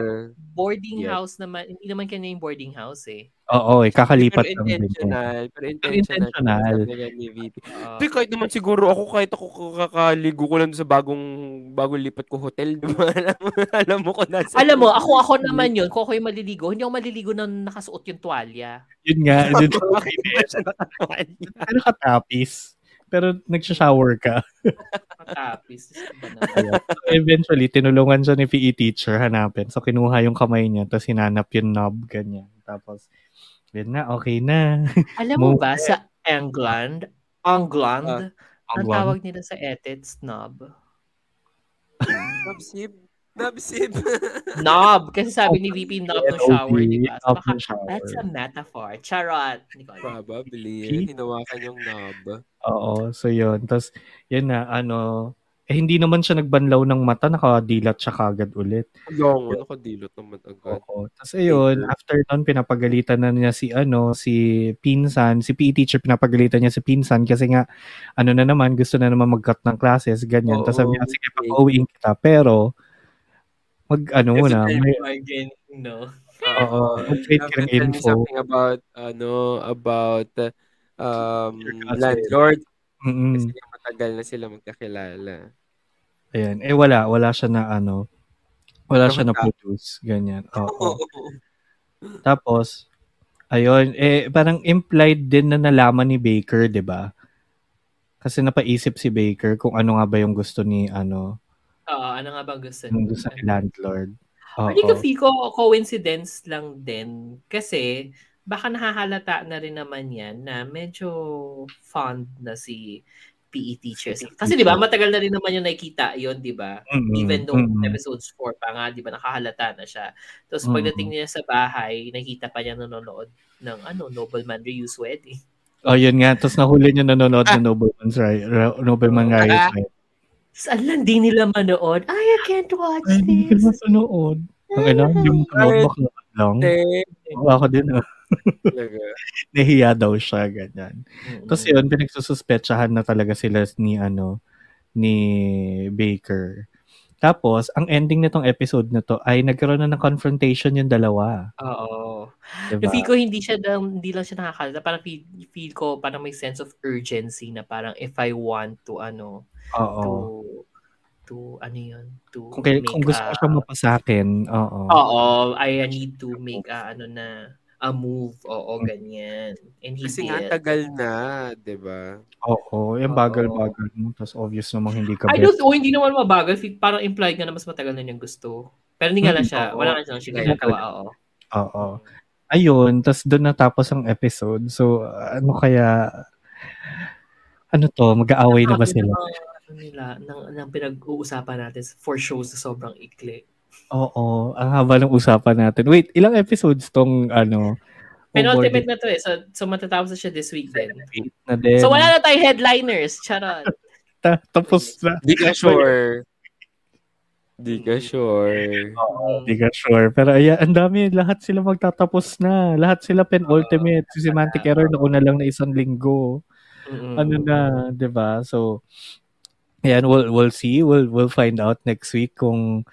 Boarding house naman, hindi naman kanya yung boarding house eh. Oo, eh, kakalipat Pero lang din. intentional. Pero intentional. intentional. Nga ni VP. Oo. Hindi, kahit naman siguro ako, kahit ako kakaligo ko lang sa bagong, bagong lipat ko hotel, di ba? Alam mo, alam mo ko nasa... Alam mo, ako ako naman yun, kung ako yung maliligo, hindi ako maliligo na nakasuot yung tuwalya. Yun nga. Nakakawalya? pero katapis. Pero nagsha-shower ka. Matapis. Eventually, tinulungan siya ni PE teacher hanapin. So, kinuha yung kamay niya, tapos hinanap yung knob, ganyan. Tapos, yun na, okay na. Alam mo ba, sa England, England, ang England. tawag nila sa etid, snob. Nabsib. Nabsib. Knob! Kasi sabi ni VP, knob ng shower, di ba? So, baka, that's a metaphor. Charot! Probably. Hinawakan yung knob. Oo, so yun. Tapos, yun na, ano, eh, hindi naman siya nagbanlaw ng mata, nakadilat siya kagad ulit. Long, nakadilot naman agad. Oo. Tapos ayun, after nun, pinapagalitan na niya si, ano, si Pinsan, si PE teacher, pinapagalitan niya si Pinsan kasi nga, ano na naman, gusto na naman mag-cut ng classes, ganyan. Tapos sabi niya, Oo. sige, pag-uwiin kita, pero, mag, ano muna, may, Again, no. oo, mag-trade ka ng Tell me info. something about, ano, about, um, landlord. Mm-mm. Kasi nga matagal na sila magkakilala. Ayan. Eh, wala. Wala siya na, ano, wala siya na produce. Ganyan. Oo. Tapos, ayun, eh, parang implied din na nalaman ni Baker, di ba? Kasi napaisip si Baker kung ano nga ba yung gusto ni, ano, Oo, ano nga ba gusto yung niya? gusto ni landlord. Oo. Hindi ko feel ko coincidence lang din. Kasi, baka nahahalata na rin naman yan na medyo fond na si PE teachers. Kasi di ba, matagal na rin naman yung nakikita yon di ba? Mm-mm. Even though Mm-mm. episodes 4 pa nga, di ba, nakahalata na siya. Tapos Mm-mm. pagdating niya sa bahay, nakita pa niya nanonood ng ano, Nobleman Ryu's Wedding. Oh, yun nga. Tapos nahuli niya nanonood ng Nobleman's Riot. Nobleman Ah. Riot. Right? Saan lang di nila manood? Ay, I can't watch Ay, hindi ka this. mapanood. Ang ina, yung bakla lang. Hindi. Oo, Ako din, ah. Talaga. Nahiya daw siya, ganyan. Mm-mm. Tapos yun, pinagsususpetsahan na talaga sila ni ano ni Baker. Tapos, ang ending nitong episode na to ay nagkaroon na ng confrontation yung dalawa. Oo. Diba? Feel ko hindi siya hindi lang siya nakakalata. Parang feel, feel ko parang may sense of urgency na parang if I want to ano Oo. to to ano yun to Kung, kay, kung gusto ko a- siyang mapasakin, oo. Oo, I need to make a ano na a move. Oo, ganyan. And he Kasi nga did. tagal na, di ba? Oo, yung bagal-bagal mo. Tapos obvious namang hindi ka I don't, oh, hindi naman mabagal. Parang implied nga na mas matagal na niyang gusto. Pero hindi nga lang Mm, siya, oo. wala nga siya siya ginagawa. Oo. Oo. Ayun, tapos doon natapos ang episode. So, ano kaya, ano to, mag-aaway na ba sila? Ano nila, ng, ng pinag-uusapan natin for shows na sobrang ikli. Oo, ang haba ng usapan natin. Wait, ilang episodes tong, ano, Penultimate na to eh. So, so matatapos na siya this week din. na din. So wala na tayong headliners. Charot. Ta- tapos na. Di ka sure. Di ka sure. Oo, Hindi ka sure. Pero ayan, ang dami. Lahat sila magtatapos na. Lahat sila penultimate. Si Semantic Error na una lang na isang linggo. Mm-mm. Ano na, 'di ba? So ayan, we'll we'll see. We'll we'll find out next week kung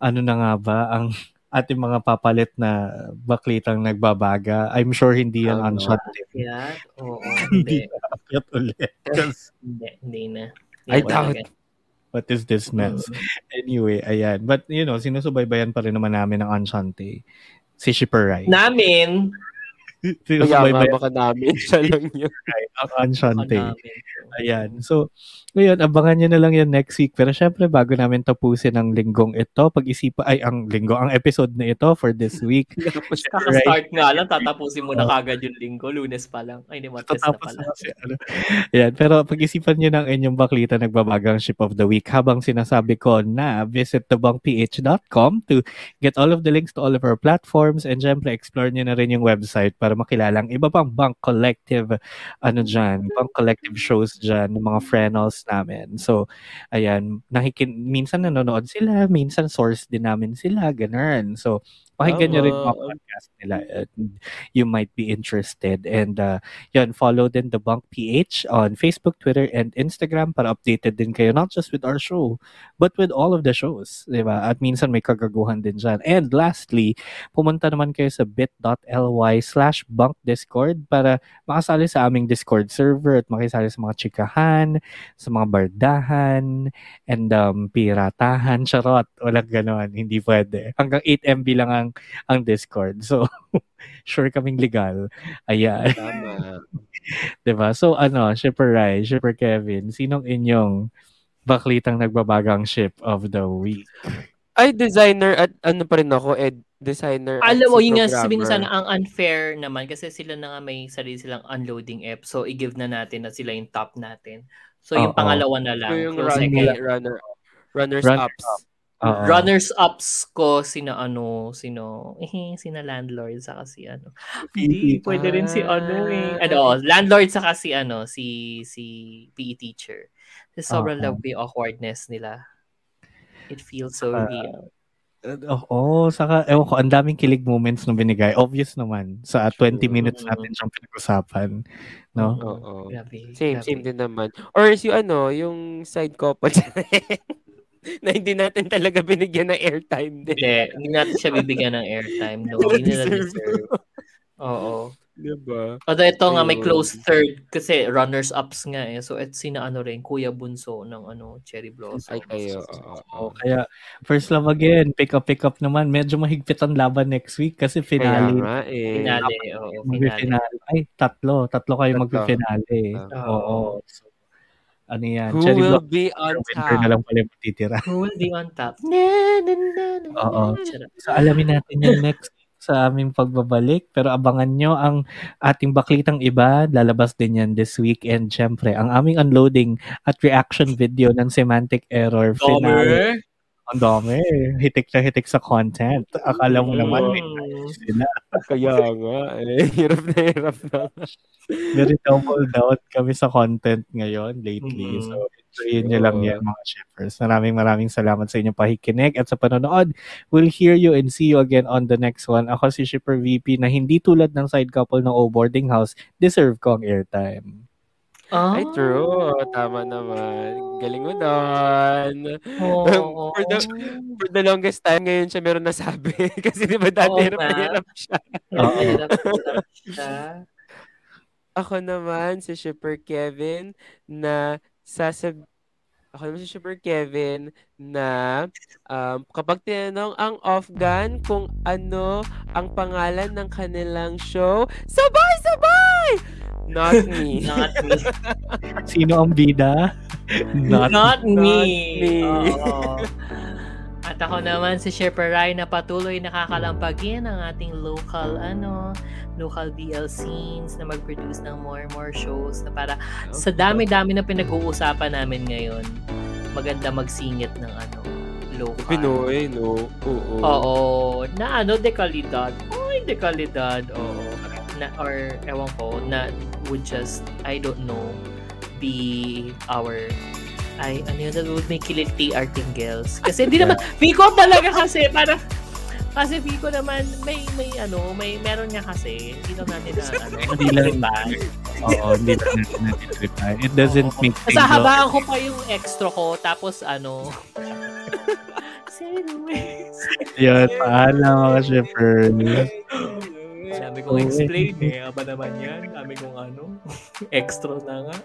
ano na nga ba ang ating mga papalit na baklitang nagbabaga. I'm sure hindi yan Tama. unshot. Yeah. Oo. Hindi na akyat ulit. Hindi. Hindi na. I doubt. what is this mess? Anyway, ayan. But, you know, sinusubaybayan pa rin naman namin ang Enchante. Si Shipper Rai. Namin. Kaya nga Sinusubaybayan baka namin siya lang yun. ang namin. Ayan. So, ngayon, abangan nyo na lang yan next week. Pero syempre, bago namin tapusin ang linggong ito, pag-isipan, ay, ang linggo, ang episode na ito for this week. Tapos Kaka-start nga lang, tatapusin mo na kagad yung linggo, lunes pa lang. Ay, hindi, martes na pala. na kasi, ano. Ayan, pero pag-isipan nyo ng inyong baklita nagbabagang ship of the week habang sinasabi ko na visit thebangph.com to get all of the links to all of our platforms and syempre explore nyo na rin yung website para makilala ang iba pang bank collective ano dyan, bank collective shows dyan ng mga frenels namin. So, ayan, nakikin, minsan nanonood sila, minsan source din namin sila, ganun. So, Pakinggan nyo rin mga podcast nila. and you might be interested. And uh, yun, follow din The Bunk PH on Facebook, Twitter, and Instagram para updated din kayo not just with our show, but with all of the shows. Diba? At minsan may kagaguhan din dyan. And lastly, pumunta naman kayo sa bit.ly slash bunk discord para makasali sa aming Discord server at makisali sa mga chikahan, sa mga bardahan, and um, piratahan, charot. Walang ganon. Hindi pwede. Hanggang 8 MB lang ang, ang Discord. So, sure kaming legal. Ayan. Tama. 'Di ba? So ano, Shipper Rai, Shipper Kevin, sinong inyong baklitang nagbabagang ship of the week? Ay, designer at ano pa rin ako, ed designer Alam mo, si yun nga sabihin sana ang unfair naman kasi sila na nga may sarili silang unloading app. So, i-give na natin na sila yung top natin. So, yung Oo. pangalawa na lang. So, yung yung runner, second. runner, runners Runner ups. Oo. Runners-ups ko, sina ano, sino, eh, sina landlord, saka si ano. Hindi, pwede rin si ano eh. Ano, landlord saka si ano, si, si PE teacher. Kasi sobrang Oo. love ko yung awkwardness nila. It feels so Ah, real. Oo, oh, saka ewan ko, ang daming kilig moments nung binigay. Obvious naman sa 20 minutes natin siyang pinag-usapan, no? Oo. Grabe. Same, grabe. same din naman. Or is yung ano, yung side couple na hindi natin talaga binigyan ng airtime din. Hindi, hindi natin siya bibigyan ng airtime. No, hindi nila Deserve. deserve. Oo. Diba? Although ito nga may close third kasi runners-ups nga eh. So, at sina ano rin, Kuya Bunso ng ano, Cherry Blossom. Ay kayo. Oh, kaya first love again, pick up pick up naman. Medyo mahigpit ang laban next week kasi Kaya finale. nga eh. Finale, oo, finale. Magfi-finale. Ay, tatlo. Tatlo kayo Tatlo. magfi-finale. Ah. Oo. So, ano yan? Who Cherry will Blossom, be on winter na top? lang pala matitira. Who will be on top? Na, na, na, na, Oo. So, alamin natin yung next sa aming pagbabalik. Pero abangan nyo ang ating baklitang iba. Lalabas din yan this week. And syempre, ang aming unloading at reaction video ng Semantic Error finale. Ang dami. Hitik na hitik sa content. Akala mo naman, may sila. Kaya nga eh. Hirap na hirap na. Very doubled out kami sa content ngayon lately. Mhm. So, enjoyin nyo lang yan mga shippers. Maraming maraming salamat sa inyong pakikinig at sa panonood. We'll hear you and see you again on the next one. Ako si Shipper VP na hindi tulad ng side couple ng O Boarding House, deserve ko ang airtime. Ay, Ah. true. Tama naman. Galing mo doon. Oo. for, the, for the longest time, ngayon siya meron nasabi. Kasi di ba dati Oo hirap na nga. hirap siya. Oo. Hirap, hirap siya. Ako naman, si Shipper Kevin, na sasab... Ako naman si Shipper Kevin na um, kapag tinanong ang off-gun kung ano ang pangalan ng kanilang show, sabay, sabay! Not me. Not me. Sino ang bida? Not, Not me. me. At ako naman si Shepard Rai na patuloy nakakalampagin ang ating local ano, local BL scenes na mag-produce ng more and more shows na para sa dami-dami na pinag-uusapan namin ngayon, maganda magsingit ng ano, local. Pinoy, no? Oo. Oo, na ano, dekalidad. Oy, dekalidad. Oo. Na, or, ewan ko, na would just, I don't know, be our ay, ano yun, that would make kiliti artingles. Kasi hindi naman, Vico talaga kasi, parang, kasi Vico naman, may, may, ano, may, meron nga kasi, hindi naman natin na, ano, Hindi lang. tripan. Oo, hindi na natin natin It doesn't make Sa habaan ko pa yung extra ko, tapos ano, Anyways. Yun, paalam mga shippers. Sabi kong explain eh. Aba naman yan. Sabi kong ano. Extra na nga.